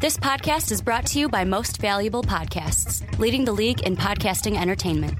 This podcast is brought to you by Most Valuable Podcasts, leading the league in podcasting entertainment.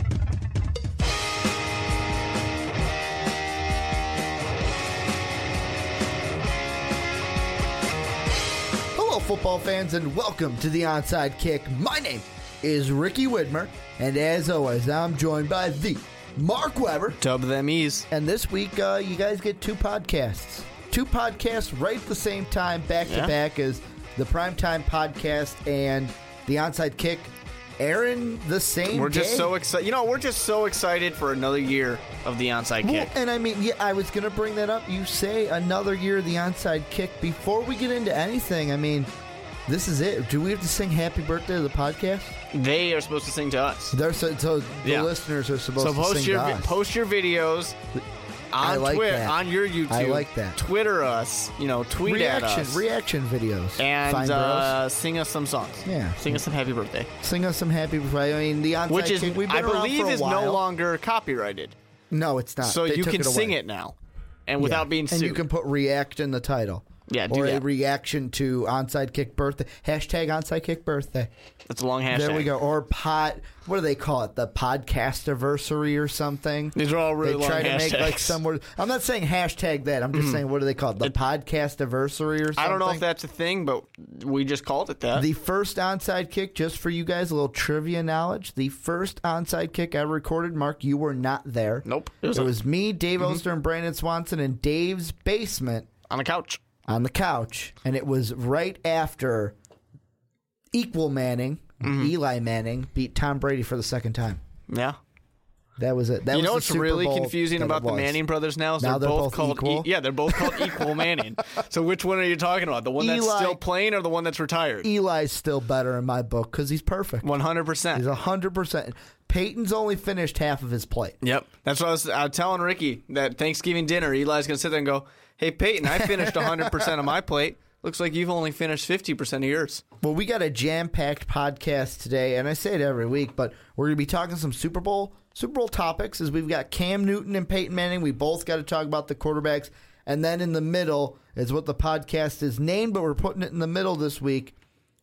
Hello, football fans, and welcome to the Onside Kick. My name is Ricky Widmer, and as always, I'm joined by the Mark Weber. Dub them ease. And this week, uh, you guys get two podcasts. Two podcasts right at the same time, back to back, as the Primetime Podcast and the Onside Kick airing the same We're just day. so excited. You know, we're just so excited for another year of the onside Well, kick. and I mean, yeah, I was going to bring that up. You say another year of the onside kick. Before we get into anything, I mean, this is it. Do we have to sing happy birthday to the podcast? They are supposed to sing to us. They're so, so the Yeah. listeners are supposed So to post sing your to us. post your videos I on like Twitter, that. on your YouTube. I like that. Twitter us. You know, tweet reaction, at us reaction videos. Fine and bros. uh, sing us some songs. Yeah. sing us some happy birthday, sing us some happy birthday. I mean, the onside which is kick. We've been I believe is while. no longer copyrighted, No, it's not. so They you can it sing it now, and without Yeah. being sued. And you can put react in the title. Yeah, do or a reaction to onside kick birthday. Hashtag onside kick birthday. That's a long hashtag. There we go. Or pot. What do they call it? The podcast anniversary or something. These are all really they long try to make like hashtags. some word. I'm not saying hashtag that. I'm just mm-hmm. saying what do they call it? The podcast anniversary or something. I don't know if that's a thing, but we just called it that. The first onside kick, just for you guys, a little trivia knowledge. The first onside kick I recorded, Mark, you were not there. Nope. It It was, was a- me, Dave mm-hmm. Oster, and Brandon Swanson in Dave's basement on a couch. On the couch, and it was right after equal Manning, Mm-hmm. Eli Manning, beat Tom Brady for the second time. Yeah. That was it. That you was know the what's Super really Bowl confusing that it about the was. Manning brothers now is Now they're, both, called equal? Yeah, they're both called equal Manning. So which one are you talking about? The one that's Eli- still playing or the one that's retired? Eli's still better in my book because he's perfect. One hundred percent. He's percent. hundred percent. Peyton's only finished half of his plate. Yep. That's what I was, I was telling Ricky that Thanksgiving dinner. Eli's gonna sit there and go, "Hey Peyton, I finished hundred percent of my plate. Looks like you've only finished fifty percent of yours." Well, we got a jam-packed podcast today, and I say it every week, but we're going to be talking some Super Bowl Super Bowl topics. As we've got Cam Newton and Peyton Manning, we both got to talk about the quarterbacks, and then in the middle is what the podcast is named, but we're putting it in the middle this week.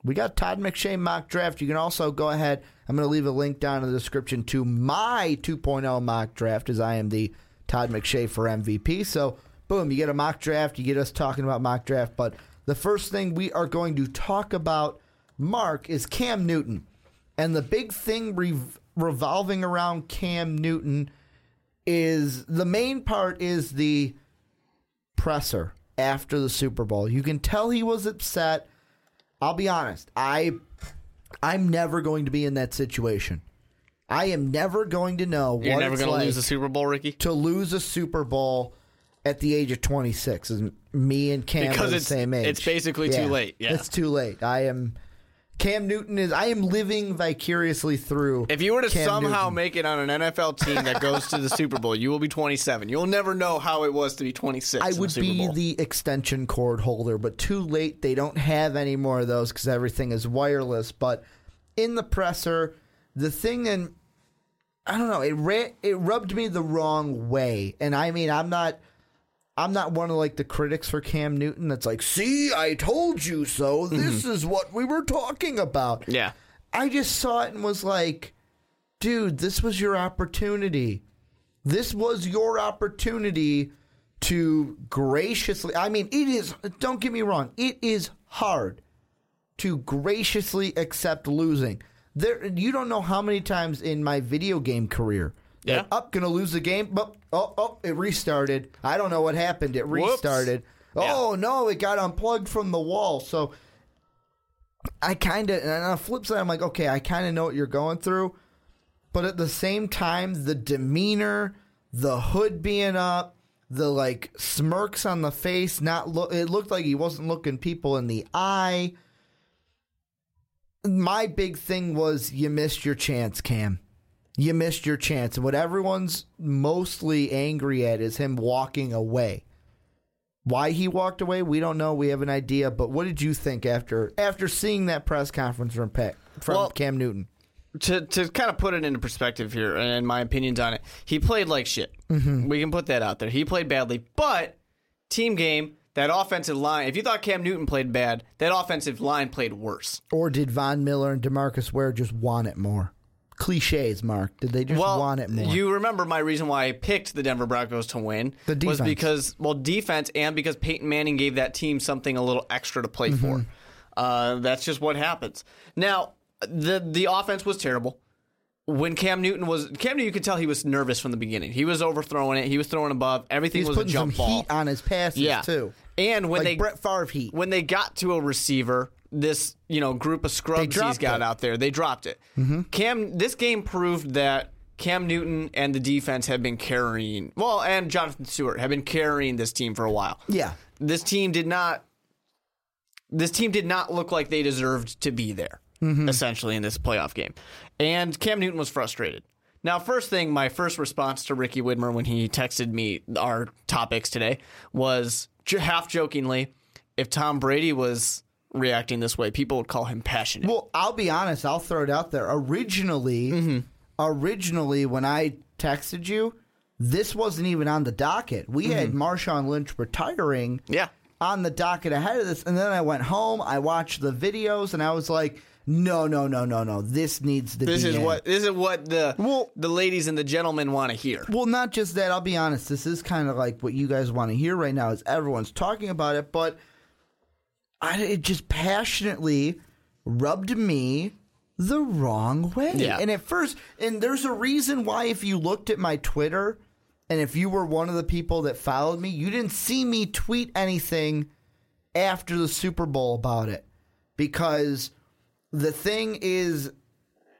We got Todd McShay mock draft. You can also go ahead. I'm going to leave a link down in the description to my 2.0 mock draft, as I am the Todd McShay for MVP. So, boom, you get a mock draft. You get us talking about mock draft. But the first thing we are going to talk about, Mark, is Cam Newton. And the big thing rev- revolving around Cam Newton is the main part is the presser after the Super Bowl. You can tell he was upset. I'll be honest. I I'm never going to be in that situation. I am never going to know You're never it's gonna lose a Super Bowl, Ricky, to lose a Super Bowl at the age of 26. Is me and Cam Because are the it's- same age. it's basically too late, yeah. it's too late. I am. Cam Newton is. I am living vicariously through. if you were to Cam somehow Newton. make it on an NFL team that goes to the Super Bowl, you will be 27. You'll never know how it was to be 26. I the would Super be the extension cord holder, but too late. They don't have any more of those because everything is wireless. But in the presser, the thing and I don't know, it ra- it rubbed me the wrong way. And I mean, I'm not I'm not one of like the critics for Cam Newton that's like, "See, I told you so. Mm-hmm. This is what we were talking about." yeah. I just saw it and was like, dude, this was your opportunity. This was your opportunity to graciously. I mean, it is, don't get me wrong, it is hard to graciously accept losing. There, you don't know how many times in my video game career. Yeah. Up, gonna lose the game, but oh, oh, it restarted. I don't know what happened. It restarted. Oh no, it got unplugged from the wall. So I kind of, and on the flip side, I'm like, okay, I kind of know what you're going through, but at the same time, the demeanor, the hood being up, the like smirks on the face. Not look. It looked like he wasn't looking people in the eye. My big thing was you missed your chance, Cam. You missed your chance. And what everyone's mostly angry at is him walking away. Why he walked away, we don't know. We have an idea, but what did you think after after seeing that press conference from Peck, from Well- Cam Newton? to to kind of put it into perspective here and my opinions on it, he played like shit. Mm-hmm. We can put that out there. He played badly, but team game, that offensive line. If you thought Cam Newton played bad, that offensive line played worse. Or did Von Miller and Demarcus Ware just want it more? Cliches, Mark. Did they just well, want it more? you remember my reason why I picked the Denver Broncos to win The was defense. because well defense and because Peyton Manning gave that team something a little extra to play Mm-hmm. for. Uh, that's just what happens. Now the the offense was terrible. When Cam Newton was Cam Newton, you could tell he was nervous from the beginning. He was overthrowing it. He was throwing above. Everything He's was a putting some jump ball. heat on his passes yeah, too. And when like they Brett Favre heat. when they got to a receiver, this you know group of scrubs he's got it. out there, they dropped it. Cam, this game proved that Cam Newton and the defense have been carrying, well, and Jonathan Stewart have been carrying this team for a while. Yeah. This team did not. This team did not look like they deserved to be there, Mm-hmm. essentially, in this playoff game. And Cam Newton was frustrated. Now, first thing, my first response to Ricky Widmer when he texted me our topics today was half jokingly, if Tom Brady was reacting this way, people would call him passionate. Well, I'll be honest. I'll throw it out there. Originally, Mm-hmm. originally when I texted you, this wasn't even on the docket. We had Marshawn Lynch retiring. Mm-hmm. Yeah. On the docket ahead of this, and then I went home. I watched the videos, and I was like, "No, no, no, no, no! This needs to This be is in. what this is what the Well- the ladies and the gentlemen want to hear. Well, not just that. I'll be honest. This is kind of like what you guys want to hear right now. Is everyone's talking about it, but I, it just passionately rubbed me the wrong way. Yeah. And at first, and there's a reason why. If you looked at my Twitter, and if you were one of the people that followed me, you didn't see me tweet anything after the Super Bowl about it, because the thing is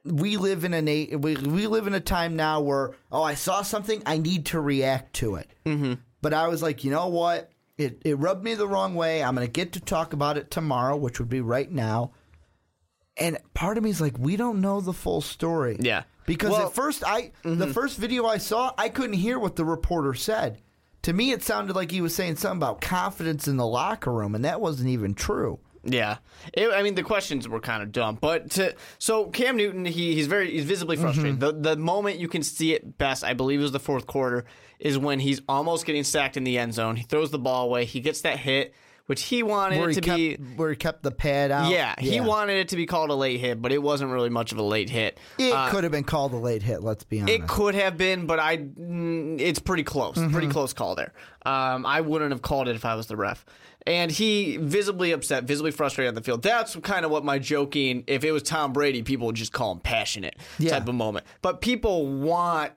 we live in a na- we, we live in a time now where oh I saw something I need to react to it. Mm-hmm. But I was like, you know what? It it rubbed me the wrong way. I'm gonna get to talk about it tomorrow, which would be right now. And part of me is like, we don't know the full story. Yeah. Because Well- at first I the mm-hmm. first video I saw, I couldn't hear what the reporter said. To me it sounded like he was saying something about confidence in the locker room, and that wasn't even true. Yeah, It- I mean the questions were kind of dumb, but to, so Cam Newton, he, he's very he's visibly frustrated. Mm-hmm. The the moment you can see it best, I believe, is the fourth quarter, is when he's almost getting sacked in the end zone. He throws the ball away. He gets that hit, which he wanted Where it to kept be. where he kept the pad out. Yeah, he wanted it to be called a late hit, but it wasn't really much of a late hit. It Uh, could have been called a late hit. Let's be honest. It could have been, but I, mm, it's pretty close. Mm-hmm. Pretty close call there. Um, I wouldn't have called it if I was the ref. And he visibly upset, visibly frustrated on the field. That's kind of what my joking. If it was Tom Brady, people would just call him passionate Yeah. type of moment. But people want,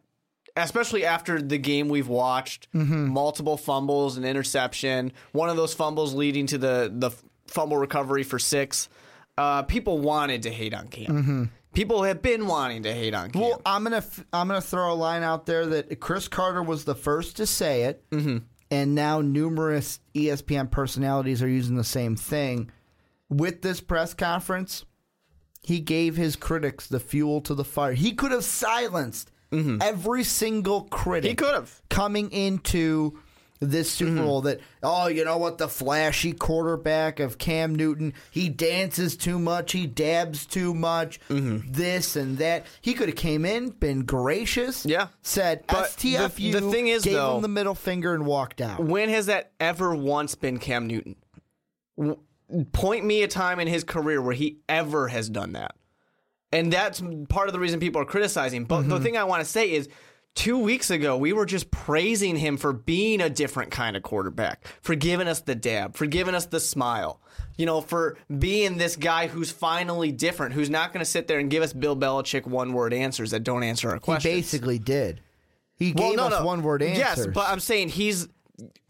especially after the game we've watched, Mm-hmm. multiple fumbles and interception. One of those fumbles leading to the the fumble recovery for six. Uh, people wanted to hate on Cam. People have been wanting to hate on Cam. Mm-hmm. Well, I'm gonna f- I'm gonna throw a line out there that Cris Carter was the first to say it, mm-hmm. And now numerous ESPN personalities are using the same thing. With this press conference, he gave his critics the fuel to the fire. He could have silenced mm-hmm. every single critic. He could have. coming into this Super Bowl that oh you know what the flashy quarterback of Cam Newton he dances too much he dabs too much this and that he could have came in been gracious Yeah. said But the- STFU the thing is, gave though- him the middle finger and walked out When has that ever once been Cam Newton? Point me a time in his career where he ever has done that. And that's part of the reason people are criticizing. But Mm-hmm. the thing I want to say is two weeks ago, we were just praising him for being a different kind of quarterback, for giving us the dab, for giving us the smile, you know, for being this guy who's finally different, who's not going to sit there and give us Bill Belichick one word answers that don't answer our questions. he basically did he Well, gave no, us no. one word answers Yes, but I'm saying he's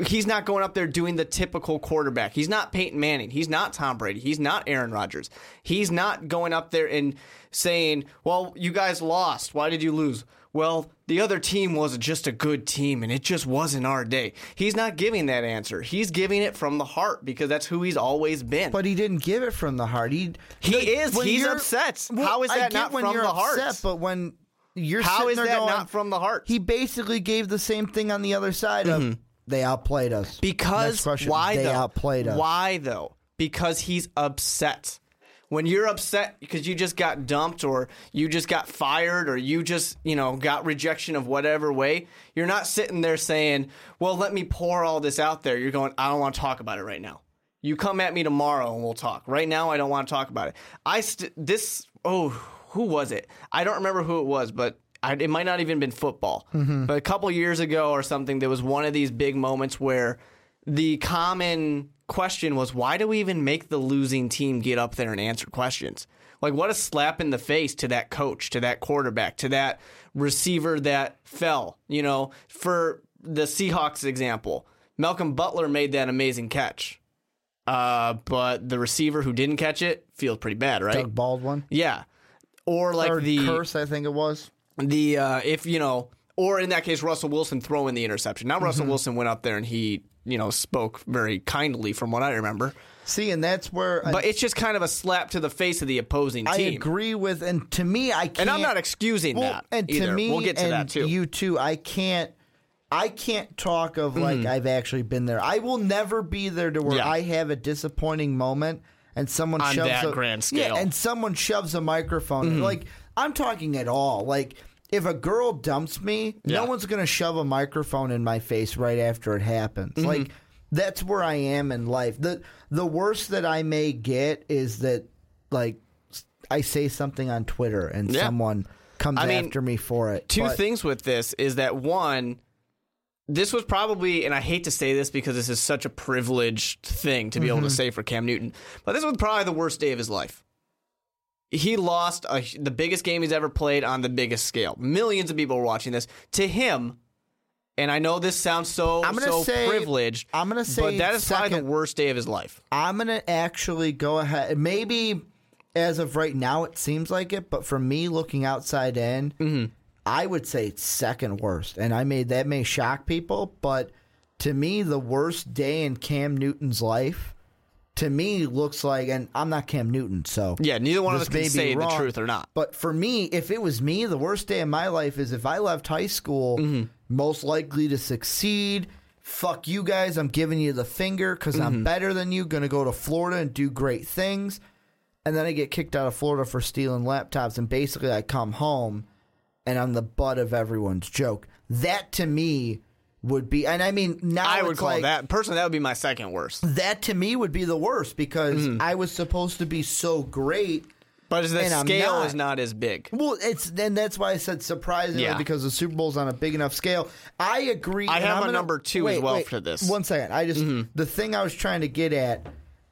he's not going up there doing the typical quarterback. He's not Peyton Manning. He's not Tom Brady. He's not Aaron Rodgers. He's not going up there and saying, "Well, you guys lost. Why did you lose?" Well, the other team was just a good team and it just wasn't our day. He's not giving that answer. He's giving it from the heart because that's who he's always been. But he didn't give it from the heart. He He is. He's upset. Well, How is I that get not when from you're the heart? upset, but when you're How sitting is there that going, not from the heart? He basically gave the same thing on the other side of mm-hmm. they outplayed us. Next Because question, why they though? outplayed us. Why though? Because he's upset. When you're upset because you just got dumped or you just got fired or you just, you know, got rejection of whatever way, you're not sitting there saying, "Well, let me pour all this out there." You're going, "I don't want to talk about it right now." You come at me tomorrow and we'll talk. Right now I don't want to talk about it. I st- this oh, who was it? I don't remember who it was, but I, it might not even been football. Mm-hmm. But a couple years ago or something, there was one of these big moments where the common question was, why do we even make the losing team get up there and answer questions? Like, what a slap in the face to that coach, to that quarterback, to that receiver that fell. You know, for the Seahawks example, Malcolm Butler made that amazing catch. Uh, but the receiver who didn't catch it feels pretty bad, right? Doug Baldwin Yeah. Or like or the curse, I think it was. the uh, if you know, or in that case, Russell Wilson throwing the interception. Now Russell Mm-hmm. Wilson went up there and he you know spoke very kindly, from what I remember. See, and that's where I, But it's just kind of a slap to the face of the opposing team. I agree with, and to me, I can't. And I'm not excusing well, that And either. to me, we'll get to and that too. You too. I can't. I can't talk of like mm. I've actually been there. I will never be there to where Yeah. I have a disappointing moment and someone On shoves that a, grand scale. Yeah, and someone shoves a microphone. Mm-hmm. Like I'm talking at all. Like if a girl dumps me, Yeah. no one's gonna shove a microphone in my face right after it happens. Mm-hmm. Like that's where I am in life. the The worst that I may get is that like I say something on Twitter and Yeah. someone comes I mean, after me for it. two But- things with this is that one this was probably and i hate to say this because this is such a privileged thing to be Mm-hmm. able to say for cam newton but this was probably the worst day of his life he lost a, the biggest game he's ever played on the biggest scale millions of people were watching this to him and i know this sounds so I'm gonna so say- privileged I'm gonna say but that is probably the worst day of his life I'm gonna actually go ahead. Maybe as of right now, it seems like it, but for me, looking outside in, Mm-hmm. I would say it's second worst. And I may that may shock people, but to me, the worst day in Cam Newton's life, to me, looks like. And I'm not Cam Newton, so yeah neither one of us can say the truth or not But for me, if it was me, the worst day of my life is if I left high school, Mm-hmm. most likely to succeed. Fuck you guys, I'm giving you the finger because Mm-hmm. I'm better than you. Going to go to Florida and do great things. And then I get kicked out of Florida for stealing laptops. And basically, I come home and I'm the butt of everyone's joke. That to me would be, and I mean, now i would call like, that personally that would be my second worst That to me would be the worst because Mm-hmm. I was supposed to be so great. but the scale not. is not as big Well, it's and that's why I said surprisingly Yeah. because the Super Bowl's on a big enough scale. I agree. I have I'm a gonna- number two as well wait, for this. Mm-hmm. One second. I just the thing I was trying to get at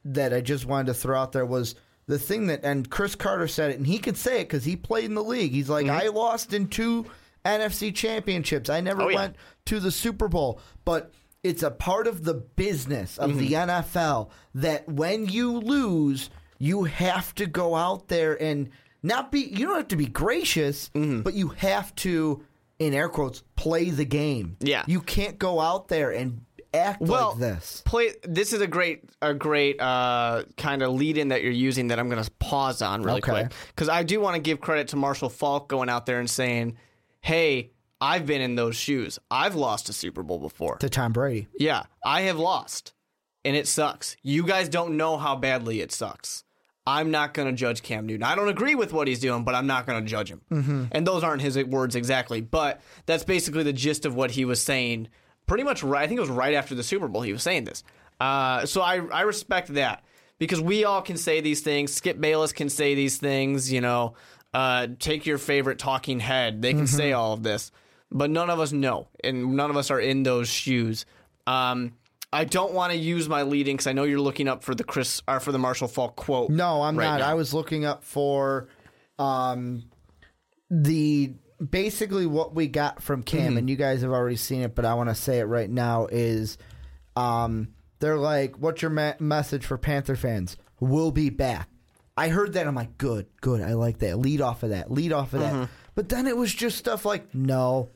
that I just wanted to throw out there was the thing that and Cris Carter said it and he could say it because he played in the league. He's like, I lost in two NFC championships. I never Mm-hmm. Oh, yeah. To the Super Bowl, but. It's a part of the business of the Mm-hmm. NFL that when you lose, you have to go out there and not be you don't have to be gracious Mm-hmm. but you have to in air quotes play the game Yeah. you can't go out there and act well, like this Play. This is a great, a great uh, kind of lead in that you're using that I'm going to pause on really Okay. quick because I do want to give credit to Marshall Faulk going out there and saying, "Hey, I've been in those shoes. I've lost a Super Bowl before. to tom brady Yeah, I have lost, and it sucks. You guys don't know how badly it sucks." I'm not going to judge Cam Newton. I don't agree with what he's doing, but I'm not going to judge him. Mm-hmm. And those aren't his words exactly, but that's basically the gist of what he was saying. Pretty much, right, I think it was right after the Super Bowl he was saying this. Uh, so I, I respect that because we all can say these things. Skip Bayless can say these things. You know, uh, take your favorite talking head. They can say all of this, but none of us know, and none of us are in those shoes. Um, I don't want to use my leading because I know you're looking up for the Cris or for the Marshall Faulk quote. no i'm right not now. i was looking up for um the basically what we got from Cam, and you guys have already seen it, but I want to say it right now is, um, they're like, "What's your ma- message for Panther fans? We'll be back." I heard that. I'm like, good, good. I like that. Lead off of that. Lead off of that. But then it was just stuff like, no,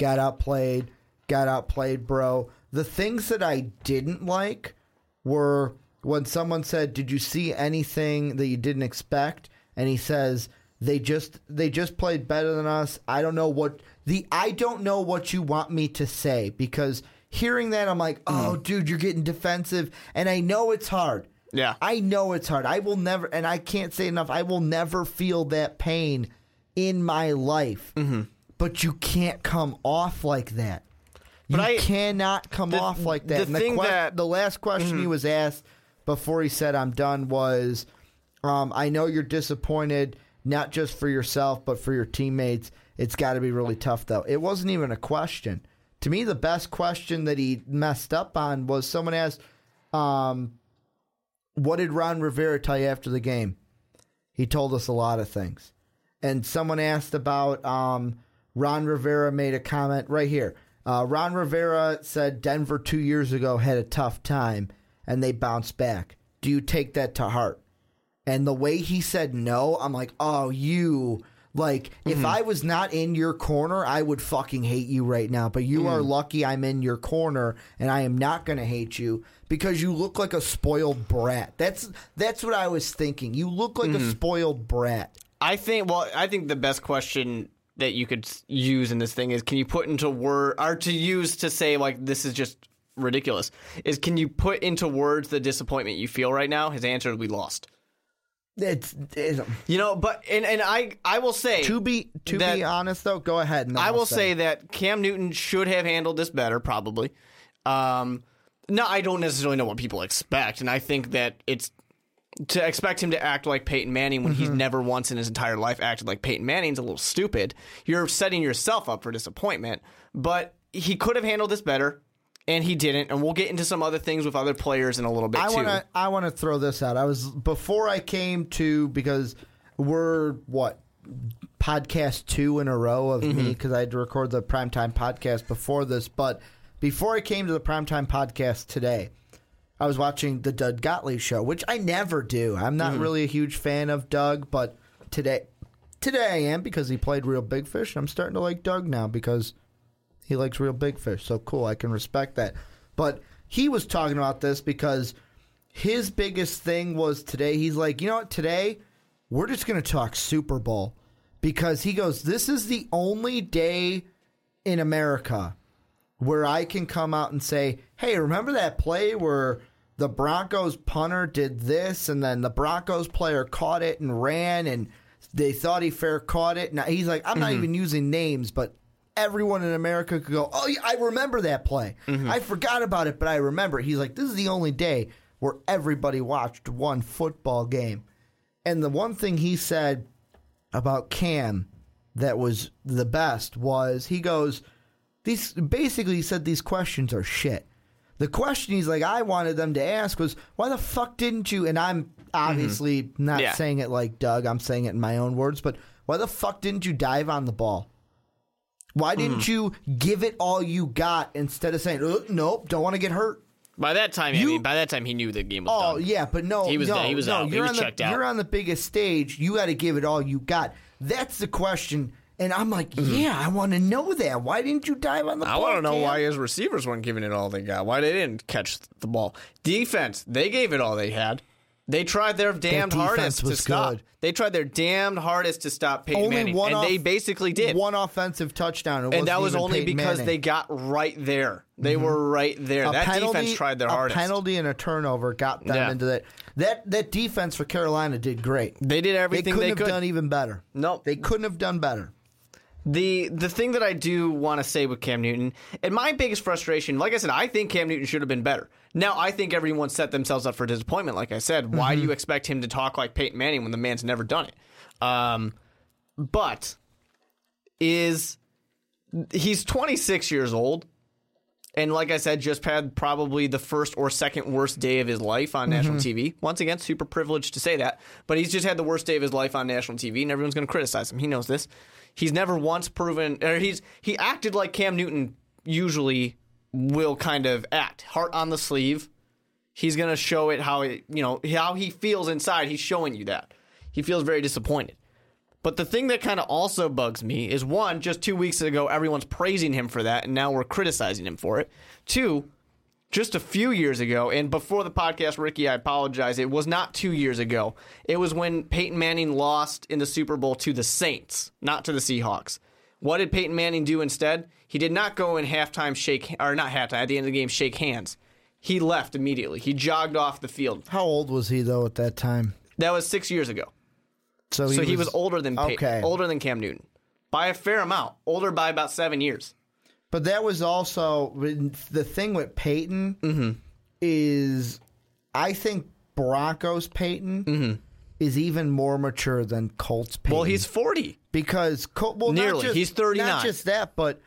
got outplayed, got outplayed, bro. The things that I didn't like were when someone said, "Did you see anything that you didn't expect?" and he says, "They just they just played better than us." I don't know what the I don't know what you want me to say because hearing that I'm like, "Oh, dude, you're getting defensive." And I know it's hard. Yeah. I know it's hard. I will never and I can't say enough. I will never feel that pain in my life. Mm-hmm. But you can't come off like that. You I- cannot come the- off like that. the And the, thing que- that- Mm-hmm. the last question he was asked before he said I'm done was um, I know you're disappointed not just for yourself but for your teammates. It's got to be really tough though. It wasn't even a question. To me the best question that he messed up on was someone asked um, what did Ron Rivera tell you after the game? He told us a lot of things. And someone asked about um, Ron Rivera made a comment right here. Uh, Ron Rivera said Denver two years ago had a tough time and they bounced back. Do you take that to heart? And the way he said no, I'm like, oh, you. Like, if mm-hmm. I was not in your corner, I would fucking hate you right now. But you are mm. lucky I'm in your corner, and I am not going to hate you because you look like a spoiled brat. That's that's what I was thinking. You look like a mm-hmm. spoiled brat. I think. Well, I think the best question that you could use in this thing is, can you put into word or to use to say like this is just ridiculous? Is can you put into words the disappointment you feel right now? His answer is, be lost. It's, it's You know, but and and I I will say to be to be honest though. Go ahead. And I I'll will say that Cam Newton should have handled this better, probably. Um, no, I don't necessarily know what people expect, and I think that it's to expect him to act like Peyton Manning when he's never once in his entire life acted like Peyton Manning's a little stupid. You're setting yourself up for disappointment, but he could have handled this better, and he didn't. And we'll get into some other things with other players in a little bit I too. want to I want to throw this out. I was before I came to because we're what podcast two in a row of Mm-hmm. me because I had to record the primetime podcast before this. But before I came to the primetime podcast today, I was watching the Doug Gottlieb show, which I never do. I'm not Mm-hmm. really a huge fan of Doug, but today today I am because he played Reel Big Fish. I'm starting to like Doug now because he likes reel big fish. So cool. I can respect that. But he was talking about this because his biggest thing was today. He's like, you know what? Today, we're just going to talk Super Bowl because he goes, this is the only day in America where I can come out and say, hey, remember that play where the Broncos punter did this and then the Broncos player caught it and ran and they thought he fair caught it? Now he's like, I'm not mm-hmm. even using names, but everyone in America could go, oh, yeah, I remember that play. Mm-hmm. I forgot about it, but I remember. He's like, this is the only day where everybody watched one football game. And the one thing he said about Cam that was the best was he goes, these basically he said these questions are shit. The question he's like, I wanted them to ask was, why the fuck didn't you? And I'm obviously not Yeah. saying it like Doug, I'm saying it in my own words, but why the fuck didn't you dive on the ball? Why didn't you give it all you got instead of saying, "Uh, nope, don't want to get hurt? by that time, I mean, by that time, he knew the game was Oh done. yeah, but no, He was- no, he was no, out. He was on the, checked out. You're on the biggest stage. You got to give it all you got. That's the question. And I'm like, yeah, I want to know that. Why didn't you dive on the Mm-hmm. I ball? want to know Cam? why his receivers weren't giving it all they got. Why they didn't catch the ball. Defense, they gave it all they had. They tried their damned defense hardest to was stop. good. They tried their damned hardest to stop Peyton Only Manning, one and off- they basically did. One offensive touchdown, It and that even only Peyton because Manning. they got right there. They were right there. that penalty, defense tried their a hardest. penalty and a turnover got them Yeah. into that. That that defense for Carolina did great. They did everything they, couldn't have could. done even better. Nope. they couldn't have done better. The the thing that I do want to say with Cam Newton, and my biggest frustration, like I said, I think Cam Newton should have been better. Now I think everyone set themselves up for disappointment. Like I said, why Mm-hmm. do you expect him to talk like Peyton Manning when the man's never done it? Um, but is he's 26 years old, And like I said, just had probably the first or second worst day of his life on national mm-hmm. TV. Once again, super privileged to say that. But he's just had the worst day of his life on national TV, and everyone's going to criticize him. He knows this. He's never once proven, or he's he acted like Cam Newton usually will kind of act, heart on the sleeve. He's going to show it how it, you know, how he feels inside. He's showing you that. He feels very disappointed. But the thing that kind of also bugs me is one, just two weeks ago, everyone's praising him for that, and now we're criticizing him for it. Two, just a few years ago, and before the podcast, Ricky, I apologize. It was not two years ago. It was when Peyton Manning lost in the Super Bowl to the Saints, not to the Seahawks. What did Peyton Manning do instead? He did not go in halftime shake, or not halftime, at the end of the game, shake hands. He left immediately. He jogged off the field. How old was he though at that time? That was six years ago. So he, so was, he was older than Pey- okay. older than Cam Newton by a fair amount. Older by about seven years. But that was also the thing with Peyton Mm-hmm. is I think Broncos Peyton is even more mature than Colts Peyton. Mm-hmm. Well, he's forty. because Col- well, not Nearly. just- He's 39. Not just that, but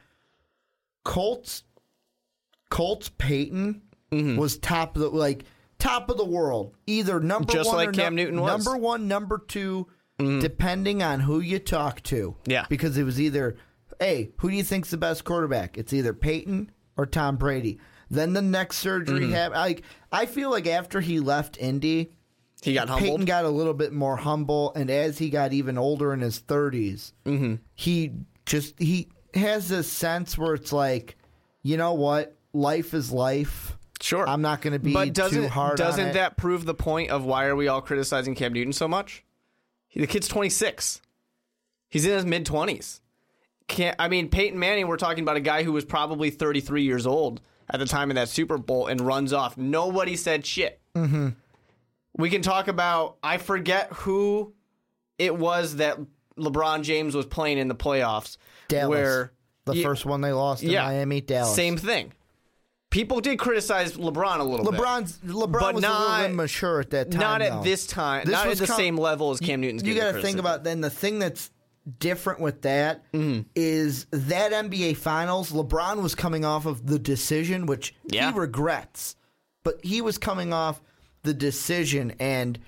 Colts Colts Peyton Mm-hmm. was top of the like top of the world, either number Just one like or Cam num- Newton was. Mm-hmm. number one, number 2 depending on who you talk to. Yeah. because it was either, hey, who do you think's the best quarterback? It's either Peyton or Tom Brady. Then the next surgery Mm-hmm. happened. Like I feel like after he left Indy, He got humbled. Peyton got a little bit more humble, and as he got even older in his 30s, Mm-hmm. he just he has this sense where it's like, you know what, life is life. Sure, I'm not going to be but doesn't, too hard. Doesn't it. that prove the point of why are we all criticizing Cam Newton so much? He- The kid's 26. He's in his mid 20s. Can't I mean Peyton Manning? We're talking about a guy who was probably 33 years old at the time of that Super Bowl and runs off. Nobody said shit. Mm-hmm. We can talk about. I forget who it was that LeBron James was playing in the playoffs. Dallas, where the Yeah. first one they lost in Yeah. Miami, Dallas. Same thing. People did criticize LeBron a little bit. LeBron's LeBron But was not- a little immature at that time. not at though. this time. This not at the com- same level as Cam Newton's. Game. You got to think about then the thing that's different with that is Mm-hmm. that NBA Finals. LeBron was coming off of the decision, which Yeah. he regrets, but he was coming off the decision, and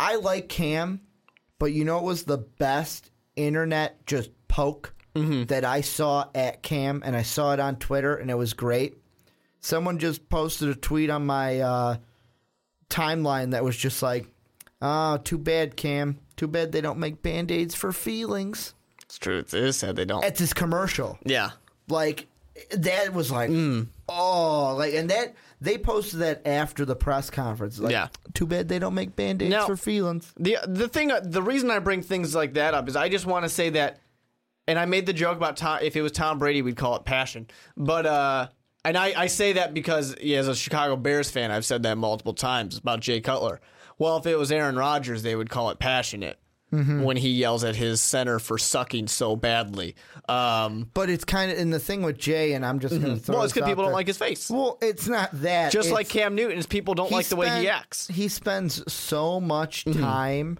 I like Cam, but you know it was the best internet just poke Mm-hmm. that I saw at Cam, and I saw it on Twitter, and it was great. Someone just posted a tweet on my uh, timeline that was just like, "Oh, too bad, Cam. Too bad they don't make band aids for feelings." It's true. It is sad they don't. It's his commercial. yeah. Like that was like, Mm. oh, like, and that they posted that after the press conference. Like, Yeah. Too bad they don't make band aids Now- for feelings. The the thing, the reason I bring things like that up is I just want to say that, and I made the joke about Tom. If it was Tom Brady, we'd call it passion. But uh, and I, I say that because yeah, as a Chicago Bears fan, I've said that multiple times about Jay Cutler. Well, if it was Aaron Rodgers, they would call it passionate when he yells at his center for sucking so badly. Um, But it's kind of in the thing with Jay, and I'm just going to throw. well, it's because people don't like his face. Well, it's not that. Just like Cam Newton's, people don't like the way he acts. He spends so much Mm-hmm. time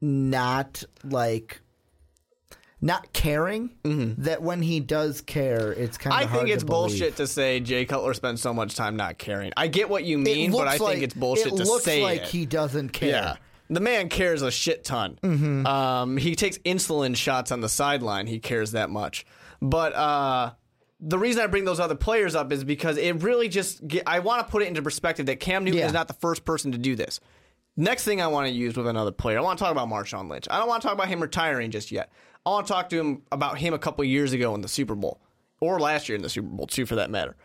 not like not caring that when he does care, it's kind of Mm-hmm. I think it's bullshit to say Jay Cutler spends so much time not caring. I get what you mean, but I think it's bullshit it to looks say like it. he doesn't care. Yeah. The man cares a shit ton. Mm-hmm. Um, he takes insulin shots on the sideline. He cares that much. But uh, the reason I bring those other players up is because it really just. Get, I want to put it into perspective that Cam Newton Yeah. is not the first person to do this. Next thing I want to use with another player, I want to talk about Marshawn Lynch. I don't want to talk about him retiring just yet. I want to talk to him about him a couple years ago in the Super Bowl, or last year in the Super Bowl too, for that matter.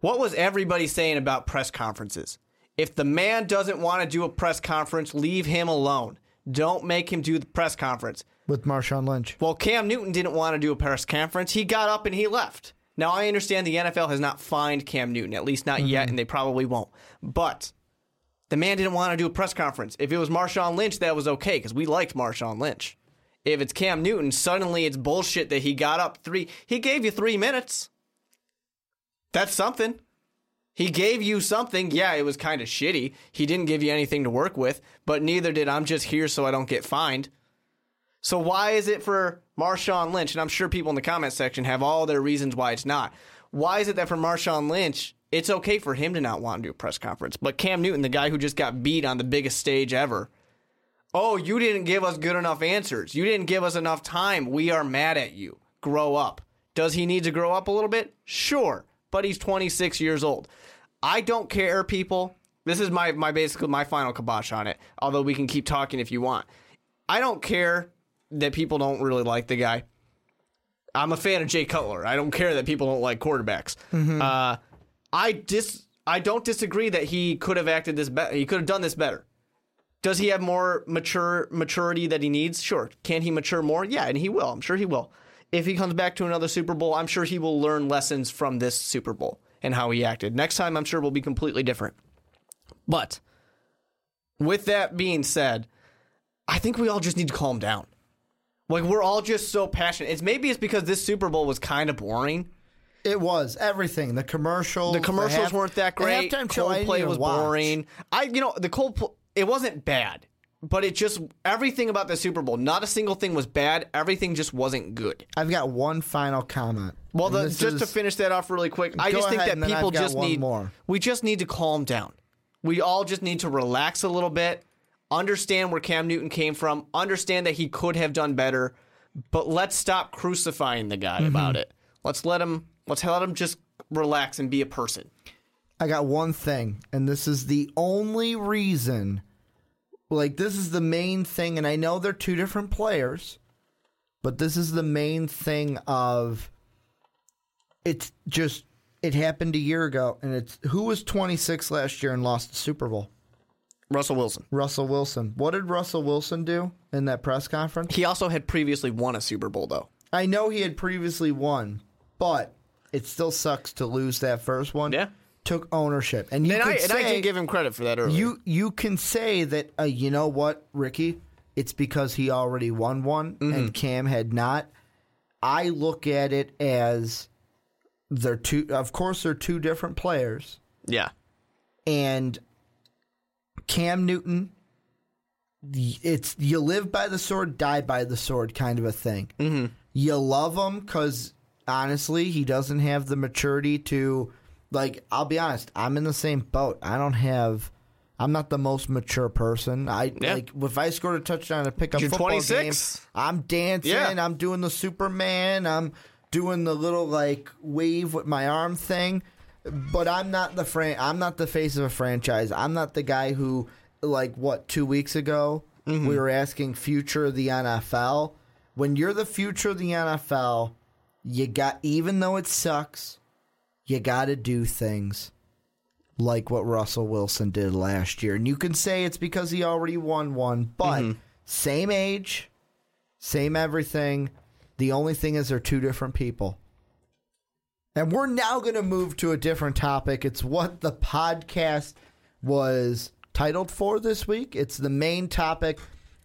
What was everybody saying about press conferences? If the man doesn't want to do a press conference, leave him alone. Don't make him do the press conference. with Marshawn Lynch. Well, Cam Newton didn't want to do a press conference. He got up and he left. Now, I understand the NFL has not fined Cam Newton, at least not yet, mm-hmm. and they probably won't. But the man didn't want to do a press conference. If it was Marshawn Lynch, that was okay because we liked Marshawn Lynch. If it's Cam Newton, suddenly it's bullshit that he got up three. He gave you three minutes. That's something. He gave you something. Yeah, it was kind of shitty. He didn't give you anything to work with, but neither did I'm just here so I don't get fined. So why is it for Marshawn Lynch? And I'm sure people in the comment section have all their reasons why it's not. Why is it that for Marshawn Lynch, it's okay for him to not want to do a press conference, but Cam Newton, the guy who just got beat on the biggest stage ever, oh, you didn't give us good enough answers. You didn't give us enough time. We are mad at you. Grow up. Does he need to grow up a little bit? Sure, but he's 26 years old. I don't care, people. This is my my basically my final kibosh on it. Although we can keep talking if you want. I don't care that people don't really like the guy. I'm a fan of Jay Cutler. I don't care that people don't like quarterbacks. Uh, I dis I don't disagree that he could have acted this better. He could have done this better. Does he have more mature maturity that he needs? Sure. Can he mature more? Yeah, and he will. I'm sure he will. If he comes back to another Super Bowl, I'm sure he will learn lessons from this Super Bowl and how he acted. Next time, I'm sure will be completely different. But with that being said, I think we all just need to calm down. Like we're all just so passionate. It's maybe it's because this Super Bowl was kind of boring. It was everything. The commercials. The commercials half- weren't that great. the halftime show Coldplay was watch. boring. I, you know, the Coldplay. It wasn't bad, but it just everything about the Super Bowl. Not a single thing was bad. Everything just wasn't good. I've got one final comment. Well, the, just to finish that off really quick, I just think that people just need more. we just need to calm down. We all just need to relax a little bit, understand where Cam Newton came from, understand that he could have done better, but let's stop crucifying the guy Mm-hmm. about it. Let's let him let's let him just relax and be a person. I got one thing, and this is the only reason. Like, this is the main thing, and I know they're two different players, but this is the main thing of it's just it happened a year ago, and it's who was 26 last year and lost the Super Bowl? Russell Wilson. Russell Wilson. What did Russell Wilson do in that press conference? He also had previously won a Super Bowl though. I know he had previously won, but it still sucks to lose that first one. Yeah. Took ownership, and you And could I, and say I did give him credit for that earlier. you you can say that uh, you know what, Ricky, it's because he already won one Mm-hmm. and Cam had not. I look at it as they're two. Of course, they're two different players, yeah. and Cam Newton. It's you live by the sword, die by the sword, kind of a thing. Mm-hmm. You love him because honestly, he doesn't have the maturity to. Like, I'll be honest, I'm in the same boat. I don't have. I'm not the most mature person. I Yeah. like if I scored a touchdown to pick up You're football 26. game, I'm dancing. Yeah. I'm doing the Superman. I'm doing the little like wave with my arm thing. But I'm not the fran- I'm not the face of a franchise. I'm not the guy who like what two weeks ago Mm-hmm. we were asking future of the NFL. When you're the future of the NFL, you got even though it sucks, you got to do things like what Russell Wilson did last year. And you can say it's because he already won one, but Mm-hmm. same age, same everything. The only thing is they're two different people. And we're now going to move to a different topic. It's what the podcast was titled for this week. It's the main topic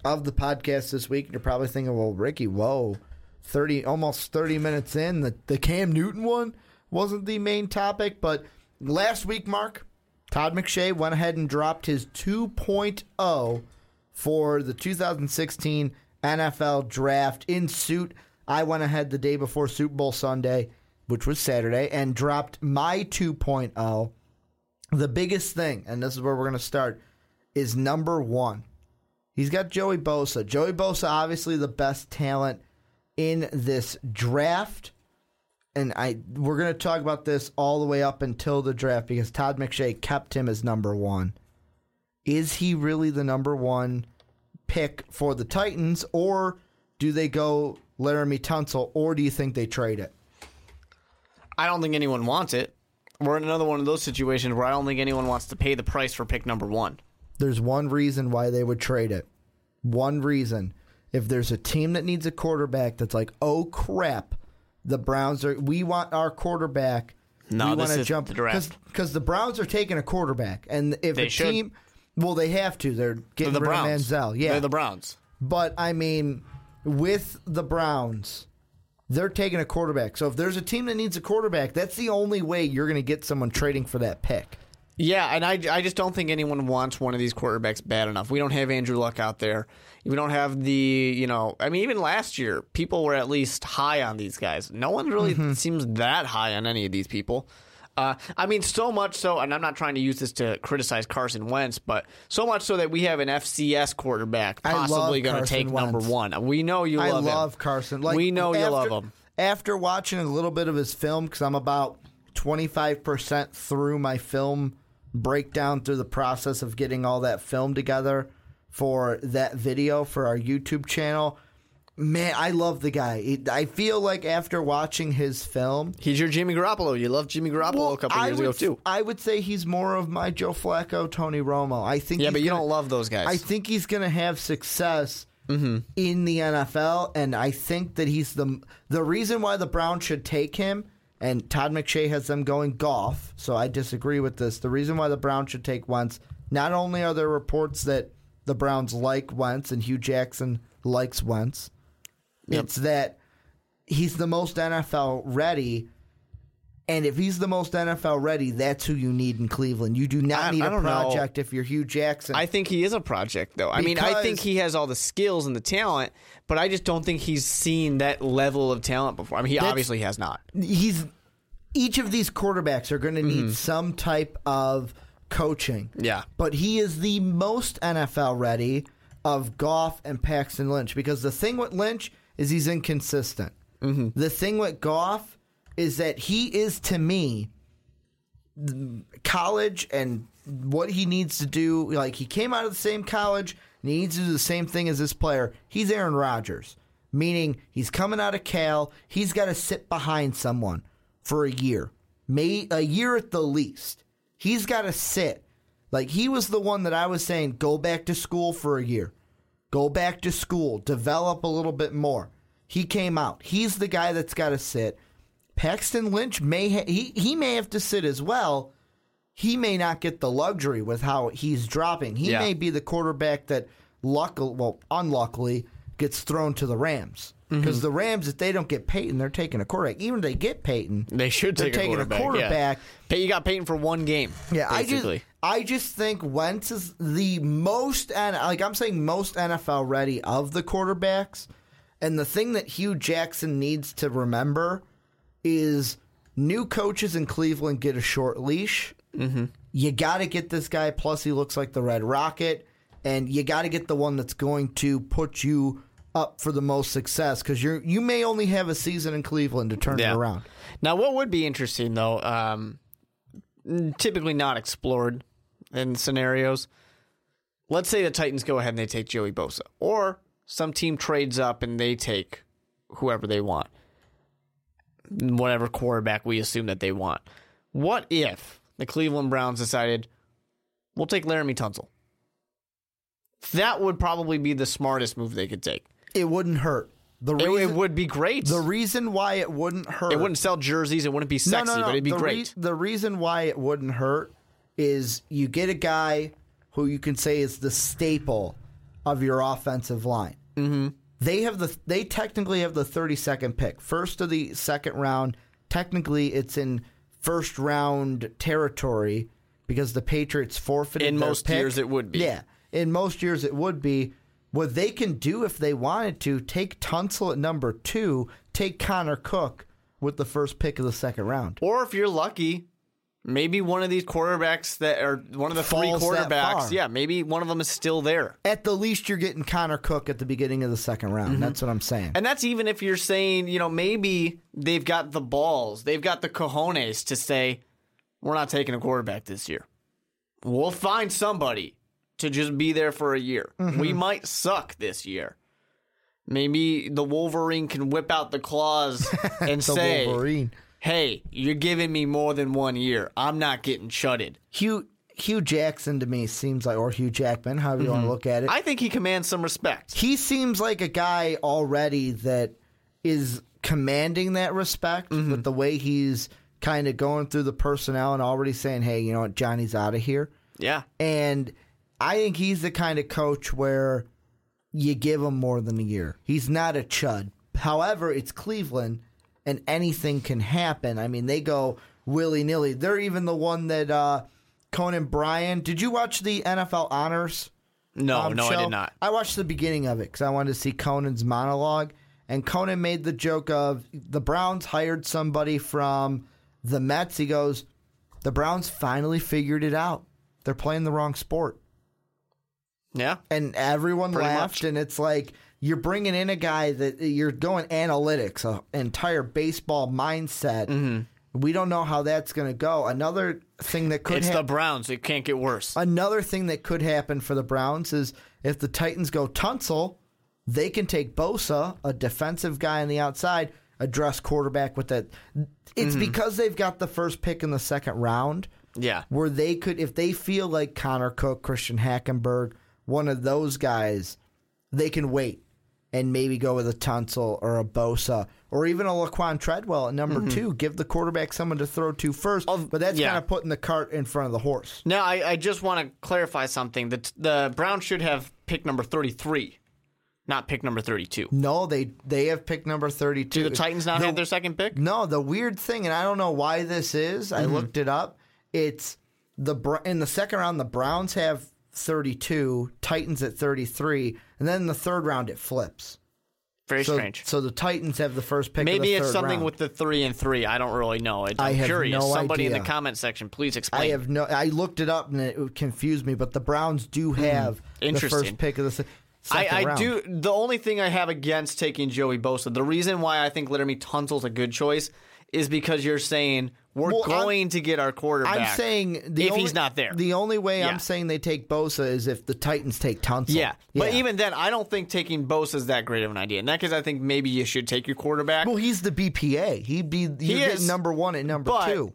of the podcast this week. You're probably thinking, well, Ricky, whoa, 30, almost 30 minutes in, the, the Cam Newton one wasn't the main topic. But last week, Mark, Todd McShay went ahead and dropped his 2.0 for the 2016 NFL draft in suit. I went ahead the day before Super Bowl Sunday, which was Saturday, and dropped my 2.0. The biggest thing, and this is where we're going to start, is number one. He's got Joey Bosa. Joey Bosa, obviously the best talent in this draft. And I we're going to talk about this all the way up until the draft because Todd McShay kept him as number one. Is he really the number one pick for the Titans, or do they go Laremy Tunsil, or do you think they trade it? I don't think anyone wants it. We're in another one of those situations where I don't think anyone wants to pay the price for pick number one. There's one reason why they would trade it. One reason. If there's a team that needs a quarterback that's like, oh crap, the Browns are, we want our quarterback. No, we this wanna is jump the draft. because the Browns are taking a quarterback, and if They a should. team, well, they have to. They're They're getting the rid Browns. of Manziel. Yeah, They're the Browns. But I mean, with the Browns, they're taking a quarterback. So if there's a team that needs a quarterback, that's the only way you're going to get someone trading for that pick. Yeah, and I, I just don't think anyone wants one of these quarterbacks bad enough. We don't have Andrew Luck out there. We don't have the, you know, I mean, even last year, people were at least high on these guys. No one really Mm-hmm. seems that high on any of these people. Uh, I mean, so much so, and I'm not trying to use this to criticize Carson Wentz, but so much so that we have an FCS quarterback possibly going to take number one. We know you I love him. love Carson. Like we know you love him. After watching a little bit of his film, because I'm about 25% through my film breakdown through the process of getting all that film together for that video for our YouTube channel. Man, I love the guy. I feel like after watching his film, He's your Jimmy Garoppolo. You love Jimmy Garoppolo a couple I years would, ago too. I would say he's more of my Joe Flacco, Tony Romo. I think Yeah, but you gonna- don't love those guys. I think he's going to have success Mm-hmm. in the NFL, and I think that he's the the reason why the Browns should take him. And Todd McShay has them going Goff, so I disagree with this. The reason why the Browns should take Wentz, not only are there reports that the Browns like Wentz and Hue Jackson likes Wentz, it's that he's the most NFL ready. And if he's the most NFL ready, that's who you need in Cleveland. You do not I- need I a don't know. project if you're Hue Jackson. I think he is a project, though. I mean, I think he has all the skills and the talent, but I just don't think he's seen that level of talent before. I mean, he obviously has not. he's each of these quarterbacks are going to need some type of coaching. Yeah. But he is the most NFL ready of Goff and Paxton Lynch because the thing with Lynch is he's inconsistent. Mm-hmm. The thing with Goff is that he is to me college and what he needs to do. Like he came out of the same college and he needs to do the same thing as this player. He's Aaron Rodgers, meaning he's coming out of Cal. He's got to sit behind someone for a year, may a year at the least. He's got to sit. Like he was the one that I was saying, go back to school for a year, go back to school, develop a little bit more. He came out. He's the guy that's got to sit. Paxton Lynch may ha- he he may have to sit as well. He may not get the luxury with how he's dropping. He Yeah. may be the quarterback that luck well unluckily gets thrown to the Rams mm-hmm. because the Rams if they don't get Peyton they're taking a quarterback. Even if they get Peyton, They should they're take a taking quarterback. a quarterback. Yeah. You got Peyton for one game. Yeah, basically. I just I just think Wentz is the most and like I'm saying most NFL ready of the quarterbacks. And the thing that Hue Jackson needs to remember is new coaches in Cleveland get a short leash. Mm-hmm. You got to get this guy. Plus, he looks like the Red Rocket, and you got to get the one that's going to put you up for the most success because you're you may only have a season in Cleveland to turn Yeah. it around. Now, what would be interesting though, um, typically not explored in scenarios. Let's say the Titans go ahead and they take Joey Bosa, or some team trades up and they take whoever they want, whatever quarterback we assume that they want. What if the Cleveland Browns decided we'll take Laremy Tunsil? That would probably be the smartest move they could take. It wouldn't hurt. The It, reason, it would be great. The reason why it wouldn't hurt. it wouldn't sell jerseys. It wouldn't be sexy, no, no. but it'd be the great. rea- the reason why it wouldn't hurt is you get a guy who you can say is the staple of your offensive line. Mm-hmm. They have the they technically have the thirty second pick, first of the second round. Technically, it's in first round territory because the Patriots forfeited. In most pick. years it would be. Yeah, in most years it would be. What they can do if they wanted to take Tunsil at number two, take Connor Cook with the first pick of the second round. Or if you're lucky, maybe one of these quarterbacks that are one of the three quarterbacks, yeah, maybe one of them is still there. At the least, you're getting Connor Cook at the beginning of the second round. That's what I'm saying. And that's even if you're saying, you know, maybe they've got the balls, they've got the cojones to say, we're not taking a quarterback this year. We'll find somebody to just be there for a year. Mm-hmm. We might suck this year. Maybe the Wolverine can whip out the claws and The say, Wolverine. Hey, you're giving me more than one year. I'm not getting shutted. Hugh Hue Jackson to me seems like, or Hugh Jackman, however you want to mm-hmm. look at it. I think he commands some respect. he seems like a guy already that is commanding that respect mm-hmm. with the way he's kind of going through the personnel and already saying, "Hey, you know what, Johnny's out of here." Yeah. And I think he's the kind of coach where you give him more than a year. He's not a chud. However, it's Cleveland and anything can happen. I mean, they go willy nilly. They're even the one that uh, Conan Bryan. Did you watch the NFL Honors? No, um, no, I did not. I watched the beginning of it because I wanted to see Conan's monologue. And Conan made the joke of the Browns hired somebody from the Mets. He goes, The Browns finally figured it out. They're playing the wrong sport. Yeah. And everyone Pretty laughed. much. And it's like, you're bringing in a guy that you're going analytics, an entire baseball mindset. Mm-hmm. We don't know how that's going to go. Another thing that could It's hap- the Browns. It can't get worse. Another thing that could happen for the Browns is if the Titans go Tunsil, they can take Bosa, a defensive guy on the outside, address quarterback with that. It's because they've got the first pick in the second round yeah. where they could, if they feel like Connor Cook, Christian Hackenberg, one of those guys, they can wait and maybe go with a Tunsil or a Bosa or even a Laquon Treadwell at number two. Give the quarterback someone to throw to first. But that's yeah. kind of putting the cart in front of the horse. Now, I, I just want to clarify something. The, the Browns should have pick number 33, not pick number 32. No, they they have pick number thirty two. Do the Titans not The- have their second pick? No, the weird thing, and I don't know why this is. I Mm-hmm. looked it up. It's the in the second round, the Browns have thirty two, Titans at thirty three, and then in the third round it flips. Very So, strange. so the Titans have the first pick. of Maybe the it's third something round. with the three and three. I don't really know. I'm I have curious. no Somebody in the comment section, please explain. I have no. I looked it up and it confused me. But the Browns do have the Hmm. First pick of the se- I, I round. do. The only thing I have against taking Joey Bosa, the reason why I think Laremy Tunsil's a good choice, is because you're saying we're Well, I'm- going to get our quarterback. I'm saying the if only, he's not there. The only way Yeah. I'm saying they take Bosa is if the Titans take Tunsil. yeah. but even then, I don't think taking Bosa is that great of an idea. In that case, I think maybe you should take your quarterback. Well, he's the BPA. He'd be He is, number one at number but- two.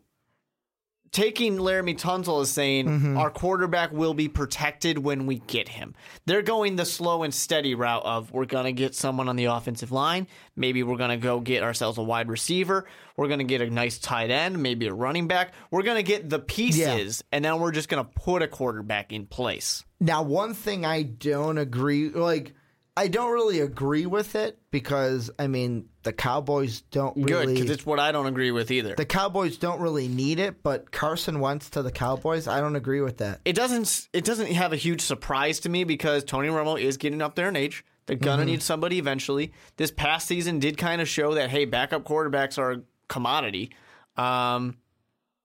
Taking Laremy Tunsil is saying Mm-hmm. our quarterback will be protected when we get him. They're going the slow and steady route of we're going to get someone on the offensive line. Maybe we're going to go get ourselves a wide receiver. We're going to get a nice tight end, maybe a running back. We're going to get the pieces, and then we're just going to put a quarterback in place. Now, one thing I don't agree like I don't really agree with it because I mean the Cowboys don't Good, really because it's what I don't agree with either. the Cowboys don't really need it, but Carson Wentz to the Cowboys, I don't agree with that. it doesn't it doesn't have a huge surprise to me because Tony Romo is getting up there in age. They're gonna need somebody eventually. This past season did kind of show that hey, backup quarterbacks are a commodity, um,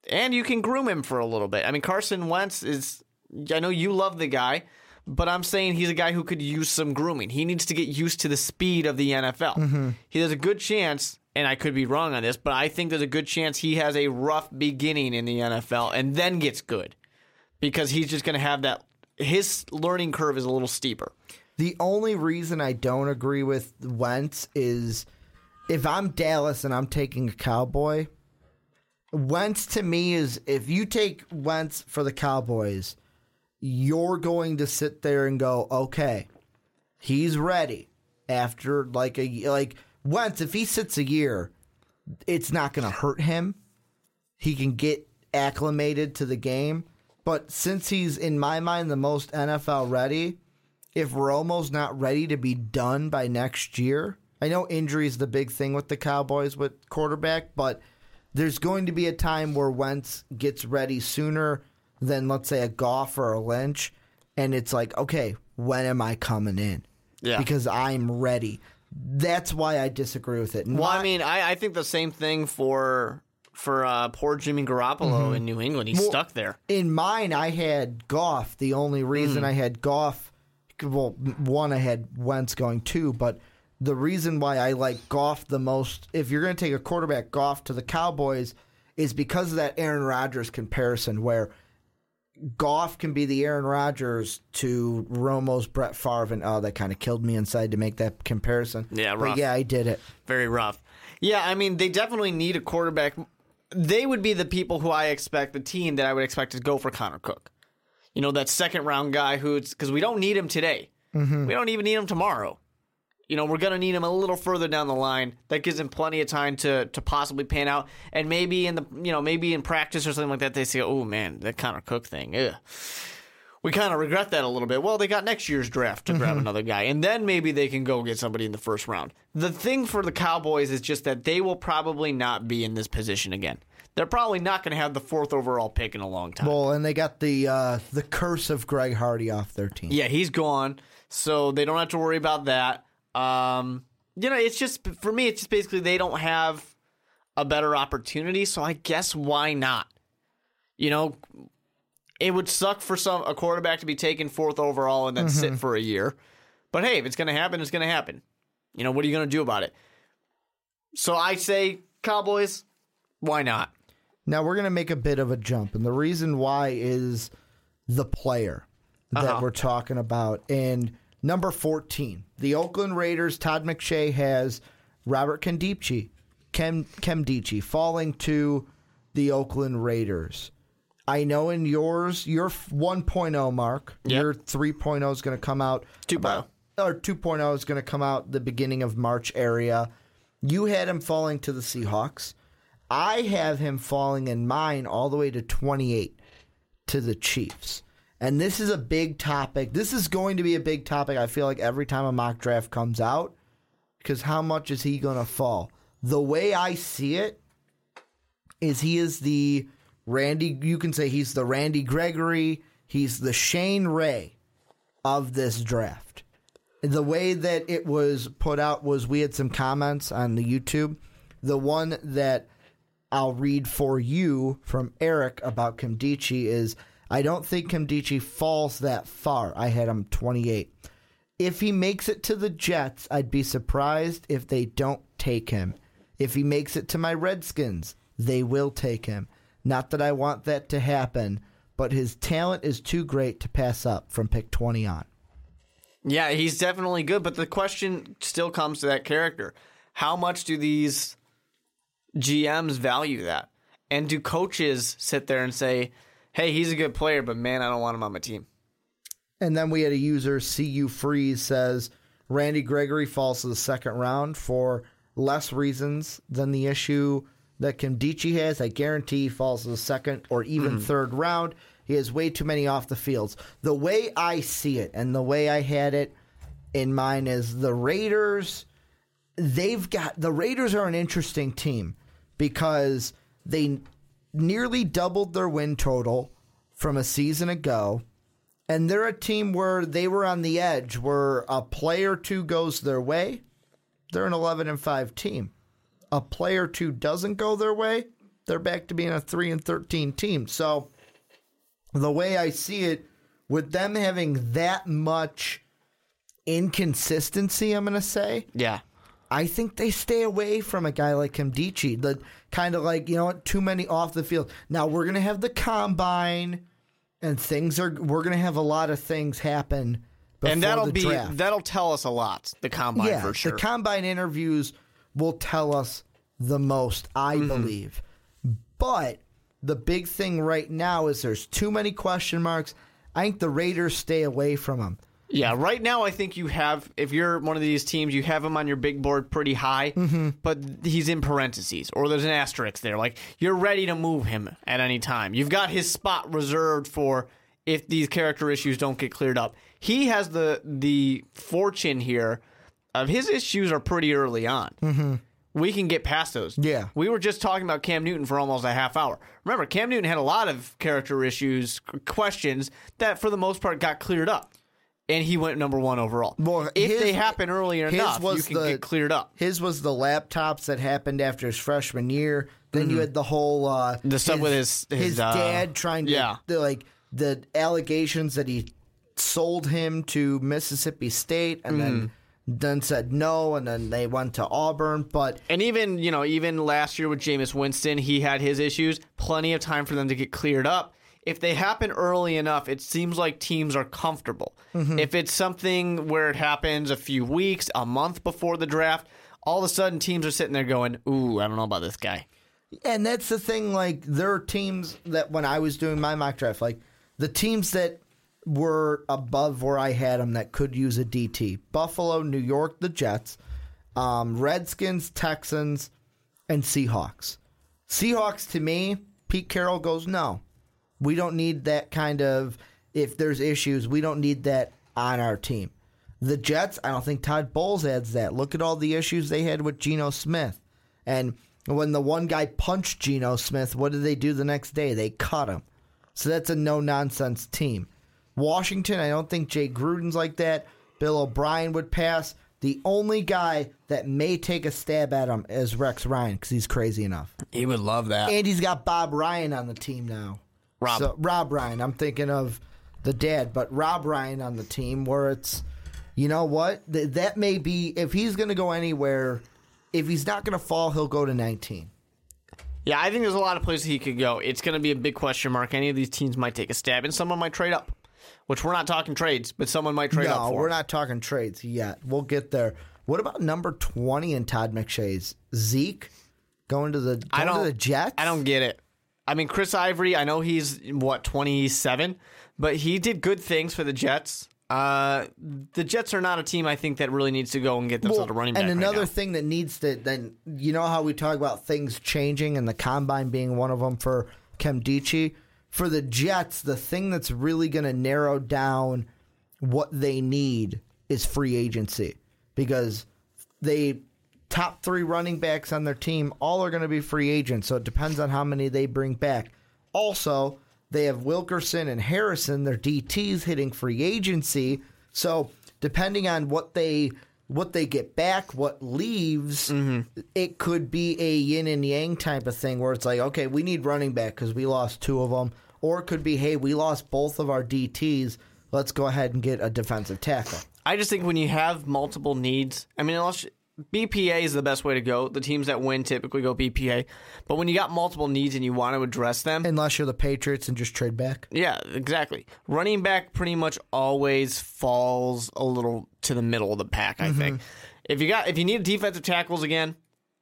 and you can groom him for a little bit. I mean, Carson Wentz is. I know you love the guy, but I'm saying he's a guy who could use some grooming. He needs to get used to the speed of the NFL. Mm-hmm. He has a good chance. And I could be wrong on this, but I think there's a good chance he has a rough beginning in the NFL and then gets good because he's just going to have that. His learning curve is a little steeper. The only reason I don't agree with Wentz is if I'm Dallas and I'm taking a Cowboy, Wentz to me is if you take Wentz for the Cowboys, you're going to sit there and go, okay, he's ready after like a like Wentz. If he sits a year, it's not going to hurt him. He can get acclimated to the game. But since he's in my mind the most NFL ready, if Romo's not ready to be done by next year, I know injury is the big thing with the Cowboys with quarterback, but there's going to be a time where Wentz gets ready sooner than let's say a Goff or a Lynch, and it's like, okay, when am I coming in? Yeah. because I'm ready. That's why I disagree with it. And Well, I mean, I, I think the same thing for for uh, poor Jimmy Garoppolo in New England. He's Well, stuck there. in mine, I had Goff. The only reason I had Goff, well, one I had Wentz going two, but the reason why I like Goff the most, if you're going to take a quarterback Goff to the Cowboys, is because of that Aaron Rodgers comparison, where Goff can be the Aaron Rodgers to Romo's Brett Favre, and oh, that kind of killed me inside to make that comparison. Yeah, but yeah, I did it. Very rough. Yeah, I mean, they definitely need a quarterback. They would be the people who I expect, the team that I would expect to go for Connor Cook. You know, that second round guy who's, because we don't need him today. Mm-hmm. We don't even need him tomorrow. You know, we're going to need him a little further down the line. That gives him plenty of time to to possibly pan out. And maybe in the, you know, maybe in practice or something like that, they say, oh man, that Connor Cook thing, ugh. We kind of regret that a little bit. Well, they got next year's draft to Mm-hmm. grab another guy, and then maybe they can go get somebody in the first round. The thing for the Cowboys is just that they will probably not be in this position again. they're probably not going to have the fourth overall pick in a long time. Well, and they got the uh, the curse of Greg Hardy off their team. yeah, he's gone, so they don't have to worry about that. Um, you know, it's just for me, it's just basically they don't have a better opportunity, so I guess why not? You know, it would suck for some a quarterback to be taken fourth overall and then sit for a year. But hey, if it's going to happen, it's going to happen. You know, what are you going to do about it? So I say Cowboys, why not? Now we're going to make a bit of a jump, and the reason why is the player that Uh-huh. we're talking about. And number 14, the Oakland Raiders, Todd McShay has Robert Kendici, Kem, Nkemdiche falling to the Oakland Raiders. I know in yours, your 1.0 mark, Yep. your 3.0 is going to come out. 2.0. about- Or 2.0 is going to come out the beginning of March area. You had him falling to the Seahawks. I have him falling in mine all the way to 28 to the Chiefs. And this is a big topic. This is going to be a big topic, I feel like, every time a mock draft comes out. Because how much is he going to fall? The way I see it is he is the Randy, you can say he's the Randy Gregory, he's the Shane Ray of this draft. The way that it was put out was we had some comments on the YouTube. The one that I'll read for you from Eric about Nkemdiche is I don't think Nkemdiche falls that far. I had him 28. If he makes it to the Jets, I'd be surprised if they don't take him. If he makes it to my Redskins, they will take him. Not that I want that to happen, but his talent is too great to pass up from pick 20 on. Yeah, he's definitely good, but the question still comes to that character. How much do these GMs value that? And do coaches sit there and say, hey, he's a good player, but man, I don't want him on my team? And then we had a user, CU Freeze, says Randy Gregory falls to the second round for less reasons than the issue that Nkemdiche has. I guarantee he falls to the second or even mm-hmm. third round. He has way too many off the fields. The way I see it and the way I had it in mind is the Raiders, they've got the Raiders are an interesting team because they nearly doubled their win total from a season ago. And they're a team where they were on the edge, where a play or two goes their way, they're an 11 and 5 team. A play or two doesn't go their way, they're back to being a 3 and 13 team. So the way I see it, with them having that much inconsistency, I'm going to say, Yeah. I think they stay away from a guy like Nkemdiche. The kind of like, you know what, too many off the field. Now we're gonna have the combine and things are we're gonna have a lot of things happen and that'll be draft. that'll tell us a lot, the combine yeah, for sure. the combine interviews will tell us the most, I Mm-hmm. believe. But the big thing right now is there's too many question marks. I think the Raiders stay away from them. Yeah, right now I think you have if you're one of these teams, you have him on your big board pretty high, Mm-hmm. but he's in parentheses or there's an asterisk there. Like you're ready to move him at any time. You've got his spot reserved for if these character issues don't get cleared up. He has the the fortune here of his issues are pretty early on. Mm-hmm. We can get past those. Yeah. We were just talking about Cam Newton for almost a half hour. Remember, Cam Newton had a lot of character issues, questions that for the most part got cleared up and he went number one overall. Well, if his- they happen early his enough, you can the- get cleared up. His was the laptops that happened after his freshman year. Then you had the whole uh, Mm-hmm. The stuff with his- his, uh, dad trying to yeah. the, like the allegations that he sold him to Mississippi State and then Mm-hmm. then said no and then they went to Auburn. But And even you know, even last year with Jameis Winston, he had his issues. Plenty of time for them to get cleared up. If they happen early enough, it seems like teams are comfortable. Mm-hmm. If it's something where it happens a few weeks, a month before the draft, all of a sudden teams are sitting there going, "Ooh, I don't know about this guy." And that's the thing. Like there are teams that when I was doing my mock draft, like the teams that were above where I had them that could use a DT: Buffalo, New York, the Jets, um, Redskins, Texans, and Seahawks. Seahawks to me, Pete Carroll goes, no, we don't need that kind of. If there's issues, we don't need that on our team. The Jets, I don't think Todd Bowles adds that. Look at all the issues they had with Geno Smith. And When the one guy punched Geno Smith, what did they do the next day? They cut him. So that's a no nonsense team. Washington, I don't think Jay Gruden's like that. Bill O'Brien would pass. The only guy that may take a stab at him is Rex Ryan because he's crazy enough. He would love that. And he's got Bob Ryan on the team now. Rob. So, Rob Ryan. I'm thinking of the dad, but Rob Ryan on the team where it's, you know what? Th- that may be, if he's going to go anywhere, if he's not going to fall, he'll go to 19. Yeah, I think there's a lot of places he could go. It's going to be a big question mark. Any of these teams might take a stab, and someone might trade up. Which we're not talking trades, but someone might trade up no, we're not talking trades yet. We'll get there. What about number 20 in Todd McShay's? Zeke going to the, going I don't. to the Jets? I don't get it. I mean, Chris Ivory. I know he's what 27, but he did good things for the Jets. Uh, the Jets are not a team I think that really needs to go and get themselves a running back. And right another now. thing that needs to then you know how we talk about things changing and the combine being one of them for Nkemdiche for the Jets. The thing that's really going to narrow down what they need is free agency because they top three running backs on their team all are going to be free agents. So it depends on how many they bring back. Also, they have Wilkerson and Harrison, their DTs hitting free agency. So depending on what they what they get back, what leaves, mm-hmm. it could be a yin and yang type of thing where it's like, okay, we need running back because we lost two of them, or it could be, hey, we lost both of our DTs. Let's go ahead and get a defensive tackle. I just think when you have multiple needs, I mean, unless BPA is the best way to go. The teams that win typically go BPA, but when you got multiple needs and you want to address them, Unless you're the Patriots and just trade back. yeah, exactly. Running back pretty much always falls a little to the middle of the pack. I think if you got if you need defensive tackles again,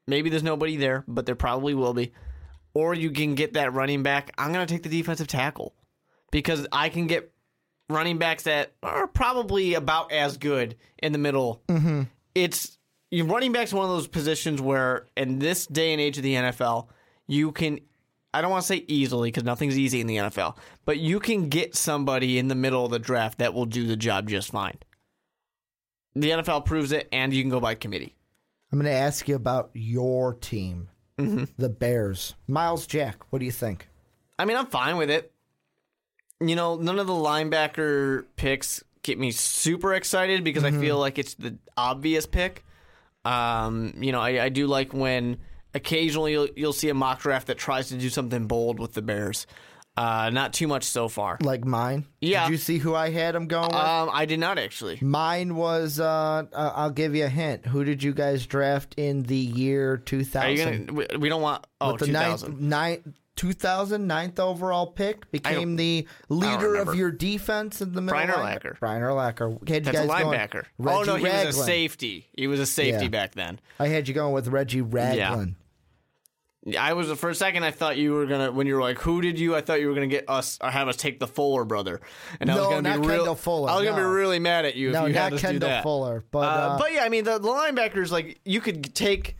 maybe there's nobody there, but there probably will be. Or you can get that running back. I'm going to take the defensive tackle because I can get running backs that are probably about as good in the middle. Mm-hmm. It's you running back's one of those positions where in this day and age of the NFL, you can I don't want to say easily because nothing's easy in the NFL, but you can get somebody in the middle of the draft that will do the job just fine. The NFL proves it, and you can go by committee. I'm going to ask you about your team, mm-hmm. the Bears. Myles Jack, what do you think? I mean, I'm fine with it. You know, none of the linebacker picks get me super excited because I mm-hmm. feel like it's the obvious pick. Um, you know, I, I do like when occasionally you'll, you'll see a mock draft that tries to do something bold with the Bears. Uh, not too much so far. Like mine? Yeah. Did you see who I had him going with? Um, I did not actually. Mine was, uh, uh, I'll give you a hint. Who did you guys draft in the year 2000? Are you gonna? We, we don't want. Oh, With the 2000. ninth, ninth, 2000 ninth overall pick became the leader of your defense in the middle. Brian line- Urlacher. Brian Urlacher. Had you That's a guys going linebacker. oh no, he was a safety. He was a safety Yeah. back then. I had you going with Reggie Ragland. I was for a second. I thought you were gonna when you were like, "Who did you?" I thought you were gonna get us or have us take the Fuller brother, and I was gonna not be real. Kendall Fuller, I was gonna be really mad at you No, if you not had us do Kendall. Fuller, but, uh, uh, but yeah, I mean the, the linebackers like you could take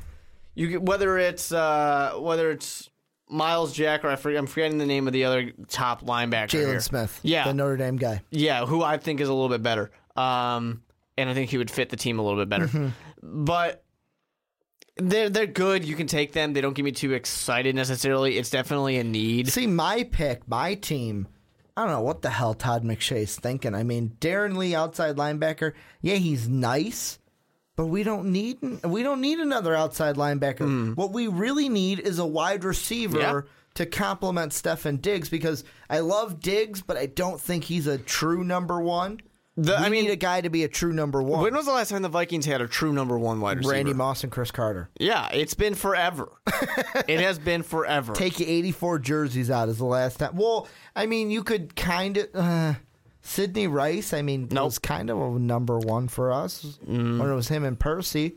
you could, whether it's uh, whether it's Myles Jack or I forget, I'm forgetting the name of the other top linebacker. Jaylon Smith, Yeah, the Notre Dame guy. yeah, who I think is a little bit better. Um, and I think he would fit the team a little bit better. Mm-hmm. But they're they're good. You can take them. They don't get me too excited necessarily. It's definitely a need. See, my pick, my team. I don't know what the hell Todd McShay's thinking. I mean, Darron Lee, outside linebacker. Yeah, he's nice, but we don't need we don't need another outside linebacker. What we really need is a wide receiver. Yeah. to complement Stefon Diggs because I love Diggs, but I don't think he's a true number one. The- we I mean- need a guy to be a true number one. When was the last time the Vikings had a true number one wide receiver? Randy Moss and Cris Carter. Yeah, it's been forever. it has been forever. Take you 84 jerseys out is the last time. Well, I mean, you could kind of. Uh, Sidney Rice, I mean, Nope. was kind of a number one for us when it was him and Percy.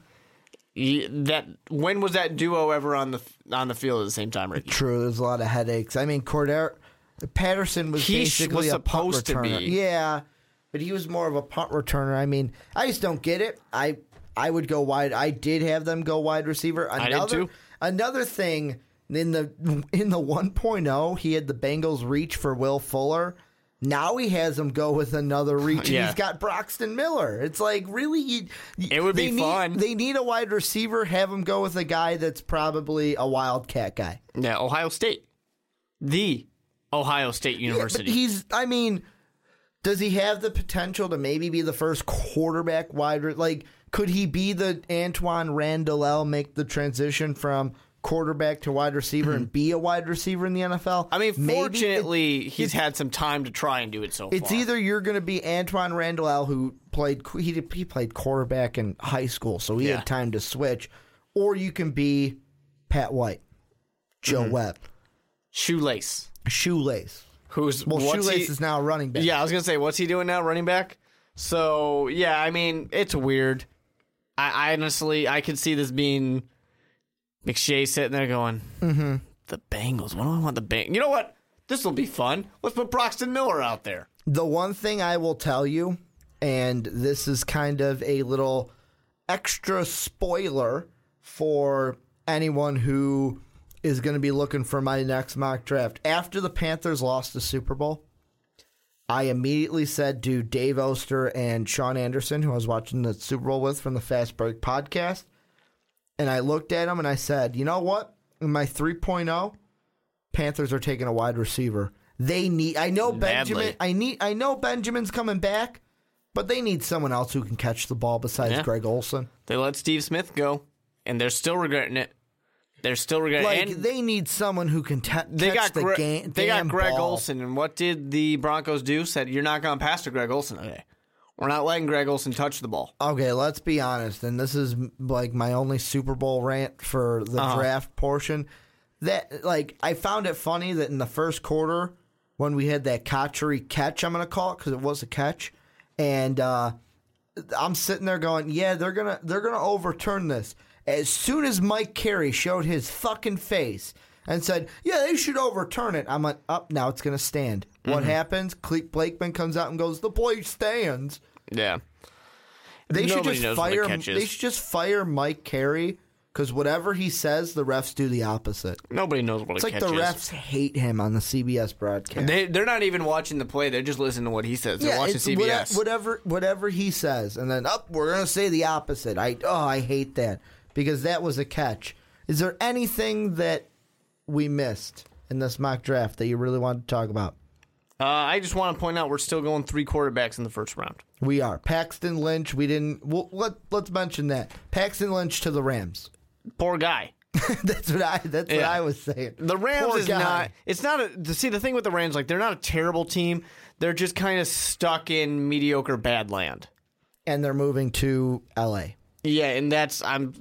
Ye- that when was that duo ever on the on the field at the same time, Ricky? True, there's a lot of headaches. I mean, Cordero Patterson was He basically was a punt supposed to be. Yeah, but he was more of a punt returner. I mean, I just don't get it. I I would go wide. I did have them go wide receiver. did Another too. another thing in the in the 1.0, he had the Bengals reach for Will Fuller. Now he has him go with another reach. Yeah. He's got Braxton Miller. It's like really, you, It would be need- fun. They need a wide receiver. Have him go with a guy that's probably a wildcat guy. Yeah, Ohio State, the Ohio State Yeah, University. but he's. I mean, does he have the potential to maybe be the first quarterback wide? Like, could he be the Antoine Randall? Make the transition from quarterback to wide receiver and be a wide receiver in the NFL? I mean, Maybe it- fortunately, he's had some time to try and do it so It's far. either you're going to be Antoine Randall, who played he, did- he played quarterback in high school, so he Yeah. had time to switch, or you can be Pat White, Joe Mm-hmm. Webb, Shoelace, Shoelace. who's Well, Shoelace he- is now running back. Yeah, I was gonna say, what's he doing now? Running back. So yeah, I mean, it's weird. I, I honestly, I could see this being McShay sitting there going, mm-hmm. "The Bengals. What do I want the Beng? You know what? This will be fun. Let's put Braxton Miller out there." The one thing I will tell you, and this is kind of a little extra spoiler for anyone who is going to be looking for my next mock draft. After the Panthers lost the Super Bowl, I immediately said to Dave Oster and Sean Anderson, who I was watching the Super Bowl with from the Fast Break podcast, and I looked at him and I said, you know what? In my 3.0, Panthers are taking a wide receiver. They need. I know Benjamin. Badly. I need. I know Benjamin's coming back, but they need someone else who can catch the ball besides Yeah. Greg Olsen. They let Steve Smith go, and they're still regretting it. They're still regretting Like. And they need someone who can ta- they catch got the Gre- game. they got Greg ball. Olson, and what did the Broncos do? Said you're not going past to Greg Olsen today. We're not letting Greg Olsen touch the ball. Okay, let's be honest, and this is like my only Super Bowl rant for the Uh-huh. draft portion. That like I found it funny that in the first quarter when we had that Cotchery catch, I'm gonna call it because it was a catch, and uh, I'm sitting there going, yeah, they're gonna they're gonna overturn this. As soon as Mike Carey showed his fucking face and said, yeah, they should overturn it, I'm like, up now it's gonna stand. What Mm-hmm. happens? Clete Blakeman comes out and goes, the play stands. Yeah. They should just what fire. They should just fire Mike Carey because whatever he says, the refs do the opposite. Nobody knows what It's like the is. refs hate him on the CBS broadcast. They they're not even watching the play. They're just listening to what he says. They're watching CBS. whate- Whatever, whatever he says, and then up, we're gonna say the opposite. I oh, I hate that because that was a catch. Is there anything that we missed in this mock draft that you really wanted to talk about? Uh, I just want to point out we're still going three quarterbacks in the first round. We are Paxton Lynch. We didn't. Well, let let's mention that Paxton Lynch to the Rams. Poor guy. that's what I. That's what I was saying. The Rams Poor is guy. not. It's not a. To see the thing with the Rams, like they're not a terrible team. They're just kind of stuck in mediocre bad land. and they're moving to L.A. Yeah, and that's I'm.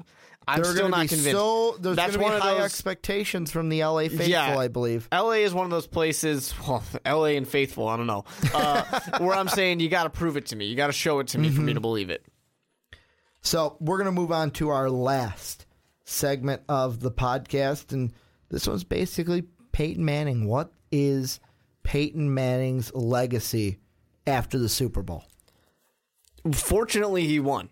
I'm still not convinced. So there's that's going to be one of high those. expectations from the L.A. faithful, Yeah. I believe. LA is one of those places, well, LA and faithful, I don't know, uh, where I'm saying you got to prove it to me. You got to show it to me for Mm-hmm. me to believe it. So we're going to move on to our last segment of the podcast, and this one's basically Peyton Manning. What is Peyton Manning's legacy after the Super Bowl? Fortunately, he won.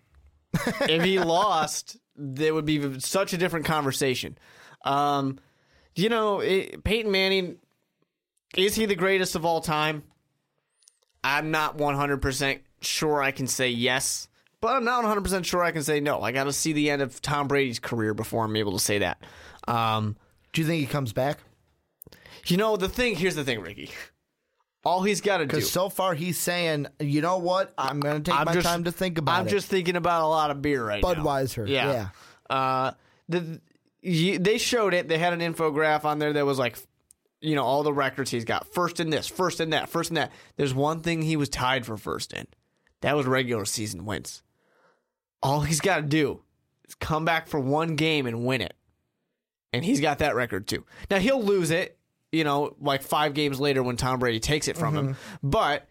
if he lost, there would be such a different conversation. Um, you know, it, Peyton Manning, is he the greatest of all time? I'm not 100% sure I can say yes, but I'm not 100% sure I can say no. I got to see the end of Tom Brady's career before I'm able to say that. Um, Do you think he comes back? you know, the thing, here's the thing, Ricky. All he's got to do. Because so far he's saying, you know what? I'm going to take I'm my just- time to think about it. I'm it. just thinking about a lot of beer right now. Budweiser, Yeah. Uh, the, you, they showed it. They had an infograph on there that was like, you know, all the records he's got. First in this, first in that, first in that. There's one thing he was tied for first in. That was regular season wins. All he's got to do is come back for one game and win it. And he's got that record too. Now he'll lose it, you know, like five games later when Tom Brady takes it from him. But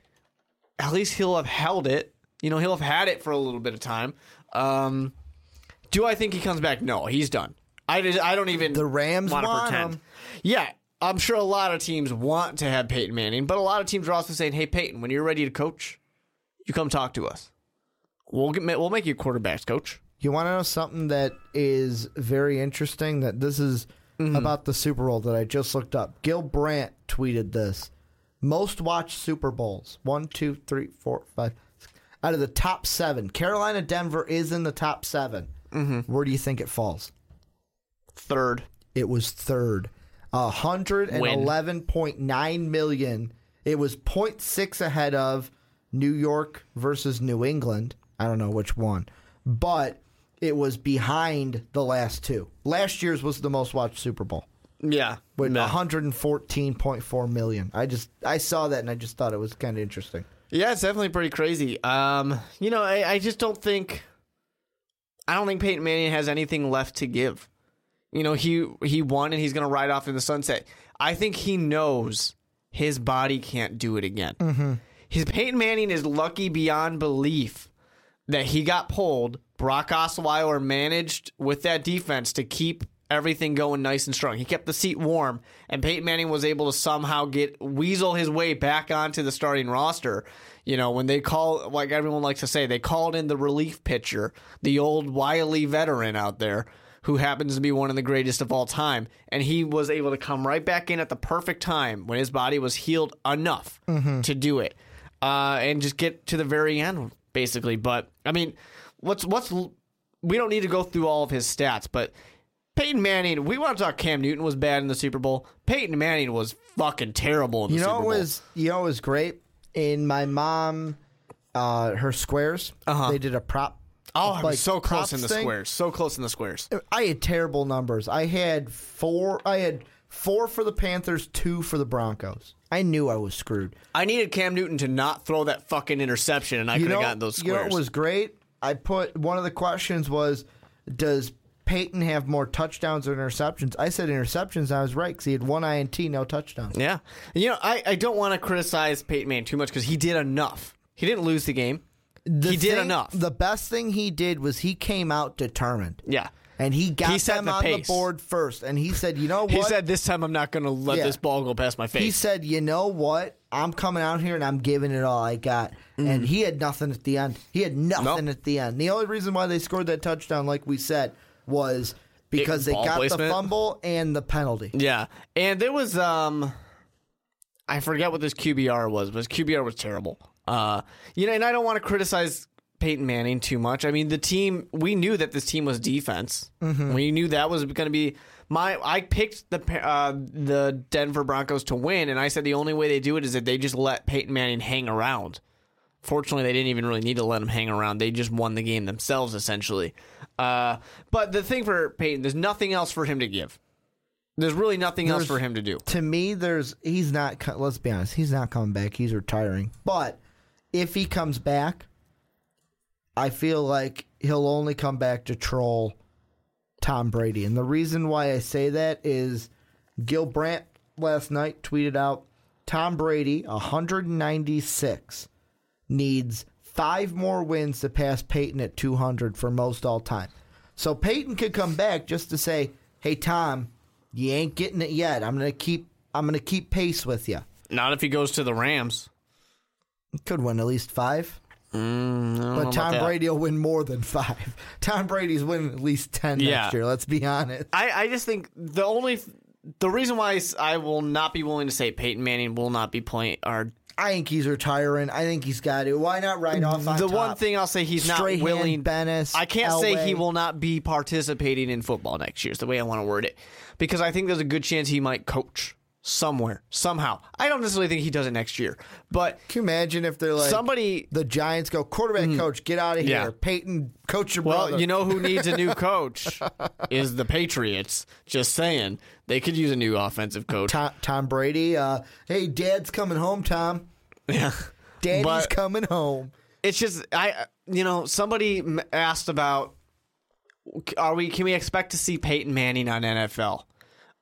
at least he'll have held it. You know, he'll have had it for a little bit of time. Um, do I think he comes back? No, he's done. I, just- I don't even The Rams wanna pretend. him. Yeah, I'm sure a lot of teams want to have Peyton Manning, but a lot of teams are also saying, "Hey, Peyton, when you're ready to coach, you come talk to us. We'll get we'll make you quarterbacks coach." You want to know something that is very interesting? That this is Mm-hmm. about the Super Bowl that I just looked up. Gil Brandt tweeted this. most watched Super Bowls. One, two, three, four, five. six. Out of the top seven, Carolina, Denver is in the top 7 Mm-hmm. Where do you think it falls? Third. It was third. A hundred and eleven point nine million. It was 0.6 ahead of New York versus New England. I don't know which one, but it was behind the last two. Last year's was the most watched Super Bowl Yeah. with Nah. 114.4 million. I just I saw that and I just thought it was kind of interesting. Yeah, it's definitely pretty crazy. Um, you know, I, I just don't think I don't think Peyton Manning has anything left to give. You know, he he won and he's gonna ride off in the sunset. I think he knows his body can't do it again. Mm-hmm. His Peyton Manning is lucky beyond belief that he got pulled. Brock Osweiler managed with that defense to keep everything going nice and strong. He kept the seat warm, and Peyton Manning was able to somehow get weasel his way back onto the starting roster. You know, when they call, like everyone likes to say, they called in the relief pitcher, the old wily veteran out there who happens to be one of the greatest of all time. And he was able to come right back in at the perfect time when his body was healed enough to do it uh, and just get to the very end, basically. But, I mean, what's, what's, we don't need to go through all of his stats, but Peyton Manning, we want to talk Cam Newton was bad in the Super Bowl. Peyton Manning was fucking terrible in the You know Super it Bowl. was you know it was great in my mom uh her squares. Uh-huh. They did a prop oh, I like, so close in the thing. squares. So close in the squares. I had terrible numbers. I had four. I had four for the Panthers, two for the Broncos. I knew I was screwed. I needed Cam Newton to not throw that fucking interception, and I could have gotten those squares. you know what was great? I put one of the questions was, does Peyton have more touchdowns or interceptions? I said interceptions. And I was right because he had one INT, no touchdowns. Yeah. You know, I, I don't want to criticize Peyton Manning too much because he did enough. He didn't lose the game. The he did enough. The best thing he did was he came out determined. Yeah. And he got He them the on pace. the board first. And he said, you know what? He said, This time I'm not going to let Yeah. this ball go past my face. He said, "You know what? I'm coming out here and I'm giving it all I got." And he had nothing at the end. He had nothing Mm. Nope. at the end. The only reason why they scored that touchdown, like we said, was because they ball got the fumble and the penalty. Yeah, and there was um, I forget what this QBR was, but his QBR was terrible. Uh, you know, and I don't want to criticize Peyton Manning too much. I mean, the team we knew that this team was defense. We knew that was going to be my. I picked the uh, the Denver Broncos to win, and I said the only way they do it is that they just let Peyton Manning hang around. Fortunately, they didn't even really need to let him hang around. They just won the game themselves, essentially. Uh, but the thing for Peyton, there's nothing else for him to give. There's really nothing else for him to do. To me, there's he's not. Let's be honest, he's not coming back. He's retiring. But if he comes back, I feel like he'll only come back to troll Tom Brady. And the reason why I say that is Gil Brandt last night tweeted out Tom Brady, 196, needs five more wins to pass Peyton at 200 for most all time. So Peyton could come back just to say, "Hey Tom, you ain't getting it yet. I'm gonna keep. I'm gonna keep pace with you." Not if he goes to the Rams. Could win at least five. Mm, I don't know But Tom. Brady will win more than five. Tom Brady's winning at least ten Yeah. next year. Let's be honest. I, I just think the only the reason why I will not be willing to say Peyton Manning will not be playing or I think he's retiring. I think he's got it. Why not right off on the top? one thing I'll say he's not willing. Bennis, I can't say he will not be participating in football next year. Is the way I want to word it, because I think there's a good chance he might coach somewhere somehow. I don't necessarily think he does it next year, but Can you imagine if they're like somebody. the Giants go quarterback coach, get out of here. Yeah. Peyton, coach your Well, brother. you know who needs a new coach is the Patriots. Just saying, they could use a new offensive coach. Tom, Tom Brady. Uh, hey, Dad's coming home. Tom, Yeah. Daddy's But- coming home. it's just I you know somebody asked about are we can we expect to see Peyton Manning on NFL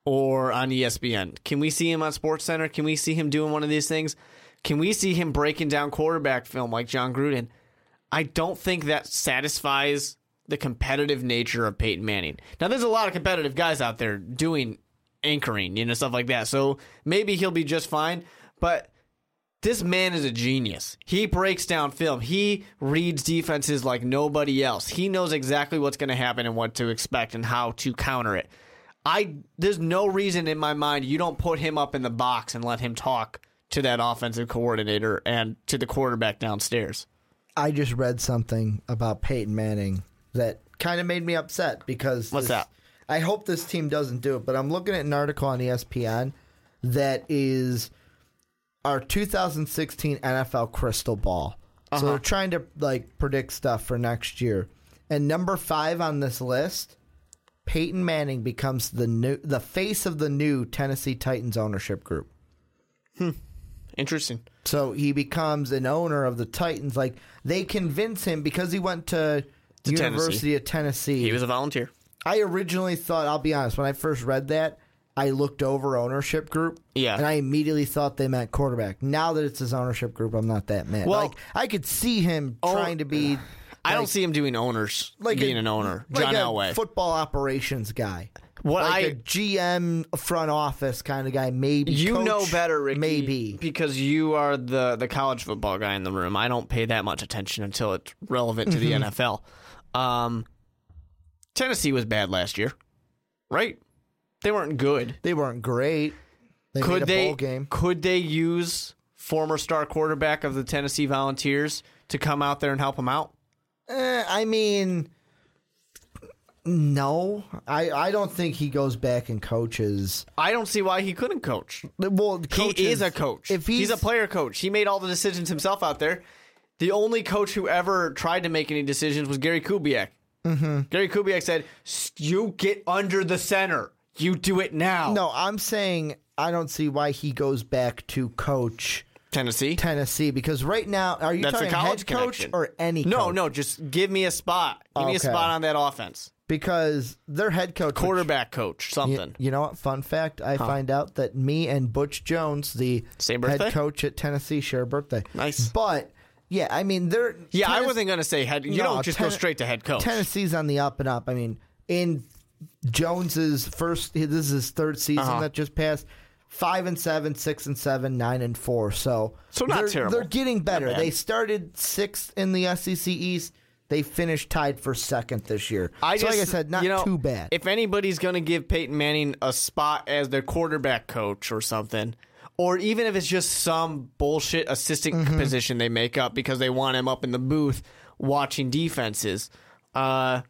or on ESPN? Can we see him on Sports Center? Can we see him doing one of these things? Can we see him breaking down quarterback film like Jon Gruden? I don't think that satisfies the competitive nature of Peyton Manning. Now there's a lot of competitive guys out there doing anchoring, you know, stuff like that. So maybe he'll be just fine, but this man is a genius. He breaks down film. He reads defenses like nobody else. He knows exactly what's going to happen and what to expect and how to counter it. I there's no reason in my mind you don't put him up in the box and let him talk to that offensive coordinator and to the quarterback downstairs. I just read something about Peyton Manning that kind of made me upset because What's this- that? I hope this team doesn't do it, but I'm looking at an article on ESPN that is our 2016 NFL crystal ball. So uh-huh. they're trying to like predict stuff for next year. And number 5 on this list, Peyton Manning becomes the new the face of the new Tennessee Titans ownership group. Hmm. Interesting. So he becomes an owner of the Titans. Like they convince him because he went to, To University of Tennessee. He was a volunteer. I originally thought, I'll be honest, when I first read that, I looked over ownership group. Yeah. And I immediately thought they meant quarterback. Now that it's his ownership group, I'm not that mad. Well- like I could see him Oh, trying to be I don't see him doing owners, like being a- an owner. like John a Elway. football operations guy. What like I- a GM front office kind of guy, maybe. you Coach, know better, Ricky. Maybe. because you are the the college football guy in the room. I don't pay that much attention until it's relevant to the Mm-hmm. NFL. Um, Tennessee was bad last year, right? They weren't good. They weren't great. They could they? bowl game. Could they use former star quarterback of the Tennessee Volunteers to come out there and help them out? Eh, I mean, no, I, I don't think he goes back and coaches. I don't see why he couldn't coach. Well, He is a coach. If he's, he's, a player coach, he made all the decisions himself out there. The only coach who ever tried to make any decisions was Gary Kubiak. Mm-hmm. Gary Kubiak said, "You get under the center. You do it now." no, I'm saying I don't see why he goes back to coach Tennessee. Tennessee because right now, are you That's talking a college head coach connection. or any? No, coach? no. Just give me a spot. Give me a Okay. spot on that offense. because their head coach, which- Quarterback coach, something. you know what? Fun fact: I find out that me and Butch Jones, the Same head coach at Tennessee, share a birthday. Nice. but yeah, I mean, they're yeah, I Tennes- wasn't gonna say head. You No, don't just go straight to head coach. Tennessee's on the up and up. I mean, in Jones's first, this is his third season Uh-huh. that just passed. Five and seven, six and seven, nine and four. So, So not they're, terrible. They're getting better. They started sixth in the SEC East. They finished tied for second this year. I so, just, like I said, not you know, too bad. If anybody's going to give Peyton Manning a spot as their quarterback coach or something, or even if it's just some bullshit assistant Mm-hmm. position they make up because they want him up in the booth watching defenses, uh,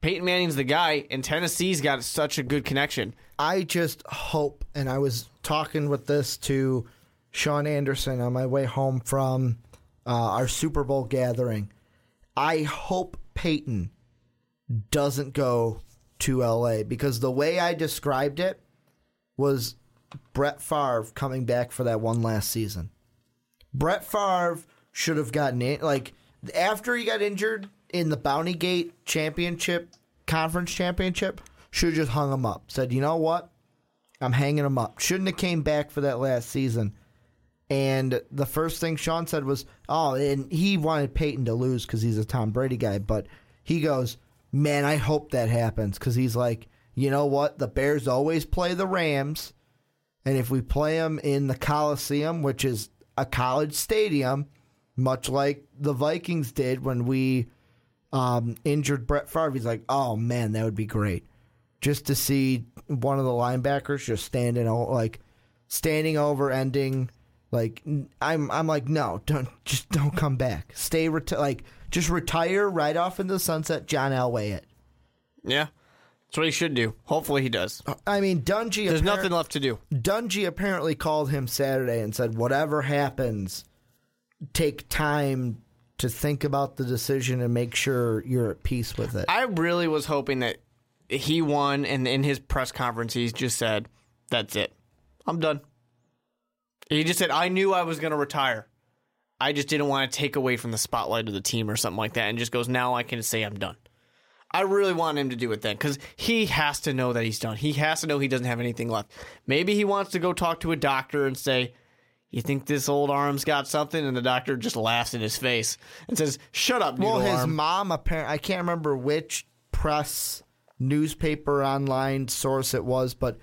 Peyton Manning's the guy, and Tennessee's got such a good connection. I just hope, and I was talking with this to Sean Anderson on my way home from uh, our Super Bowl gathering. I hope Peyton doesn't go to LA because the way I described it was Brett Favre coming back for that one last season. Brett Favre should have gotten in like after he got injured in the Bounty Gate championship conference championship, should have just hung him up. Said, you know what? I'm hanging him up. Shouldn't have came back for that last season. And the first thing Sean said was, "Oh, and he wanted Peyton to lose because he's a Tom Brady guy." But he goes, "Man, I hope that happens because he's like, you know what? The Bears always play the Rams, and if we play them in the Coliseum, which is a college stadium, much like the Vikings did when we um, injured Brett Favre, he's like, oh man, that would be great, just to see one of the linebackers just standing like standing over, ending. Like I'm, I'm like, no, don't just don't come back. Stay reti- like just retire right off into the sunset. John Elway it. Yeah, that's what he should do. Hopefully, he does. Uh, I mean, Dungy. There's appar- nothing left to do. Dungy apparently called him Saturday and said, whatever happens, take time to think about the decision and make sure you're at peace with it. I really was hoping that he won, and in his press conference, he just said, "That's it, I'm done." He just said, "I knew I was going to retire. I just didn't want to take away from the spotlight of the team or something like that." And just goes, "Now I can say I'm done." I really want him to do it then because he has to know that he's done. He has to know he doesn't have anything left. Maybe he wants to go talk to a doctor and say, "You think this old arm's got something?" And the doctor just laughs in his face and says, "Shut up, well, his arm." mom, apparently, I can't remember which press, newspaper, online source it was, but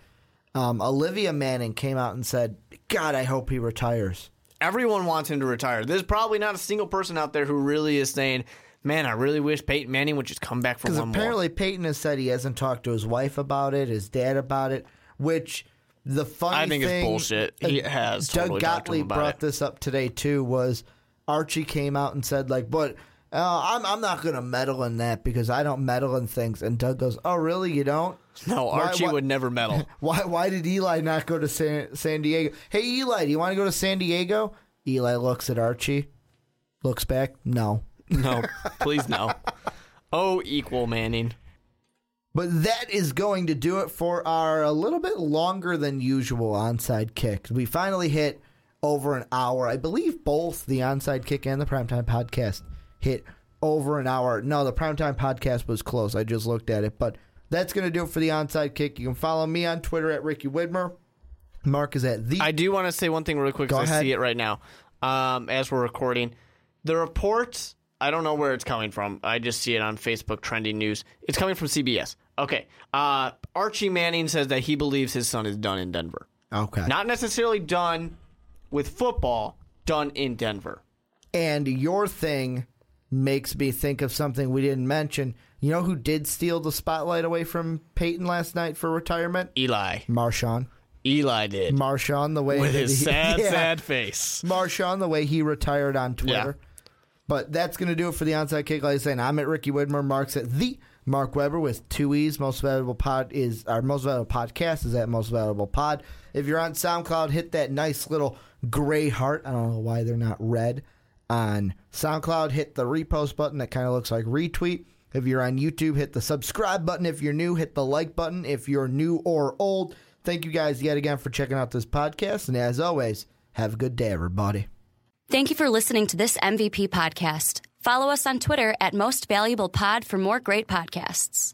um, Olivia Manning came out and said, God, I hope he retires. Everyone wants him to retire. There's probably not a single person out there who really is saying, "Man, I really wish Peyton Manning would just come back for Because one apparently Peyton has said he hasn't talked to his wife about it, his dad about it, which The funny I think it's thing, bullshit. He has Doug totally to Gottlieb about brought it. this up today too. Was Archie came out and said like, but uh, I'm I'm not going to meddle in that because I don't meddle in things. And Doug goes, Oh, really? You don't? No, Why- Archie why- would never meddle. Why why did Eli not go to San, San Diego? Hey Eli, do you want to go to San Diego? Eli looks at Archie, looks back. No. No, please no. Oh, equal Manning. But that is going to do it for our a little bit longer than usual onside kick. We finally hit over an hour. I believe both the onside kick and the primetime podcast hit over an hour. No, the primetime podcast was close. I just looked at it. But that's going to do it for the onside kick. You can follow me on Twitter at Ricky Widmer. Mark is at the. I do want to say one thing really quick because I ahead. see it right now um, as we're recording. The report, I don't know where it's coming from. I just see it on Facebook trending news. It's coming from CBS. Okay. Uh, Archie Manning says that he believes his son is done in Denver. okay. Not necessarily done with football, done in Denver. And your thing makes me think of something we didn't mention. You know who did steal the spotlight away from Peyton last night for retirement? Eli. Marshawn. Eli did. Marshawn, the way with his he- sad, Yeah. sad face. Marshawn, the way he retired on Twitter. But that's going to do it for the onside kick. Like I said, I'm at Ricky Widmer. Mark's at the Mark Weber with two E's. Most valuable pod is our most valuable podcast is at most valuable pod. If you're on SoundCloud, hit that nice little gray heart. I don't know why they're not red. On SoundCloud, hit the repost button that kind of looks like retweet. If you're on YouTube, hit the subscribe button. If you're new, hit the like button. If you're new or old, thank you guys yet again for checking out this podcast. And as always, have a good day, everybody. Thank you for listening to this MVP podcast. Follow us on Twitter at Most Valuable Pod for more great podcasts.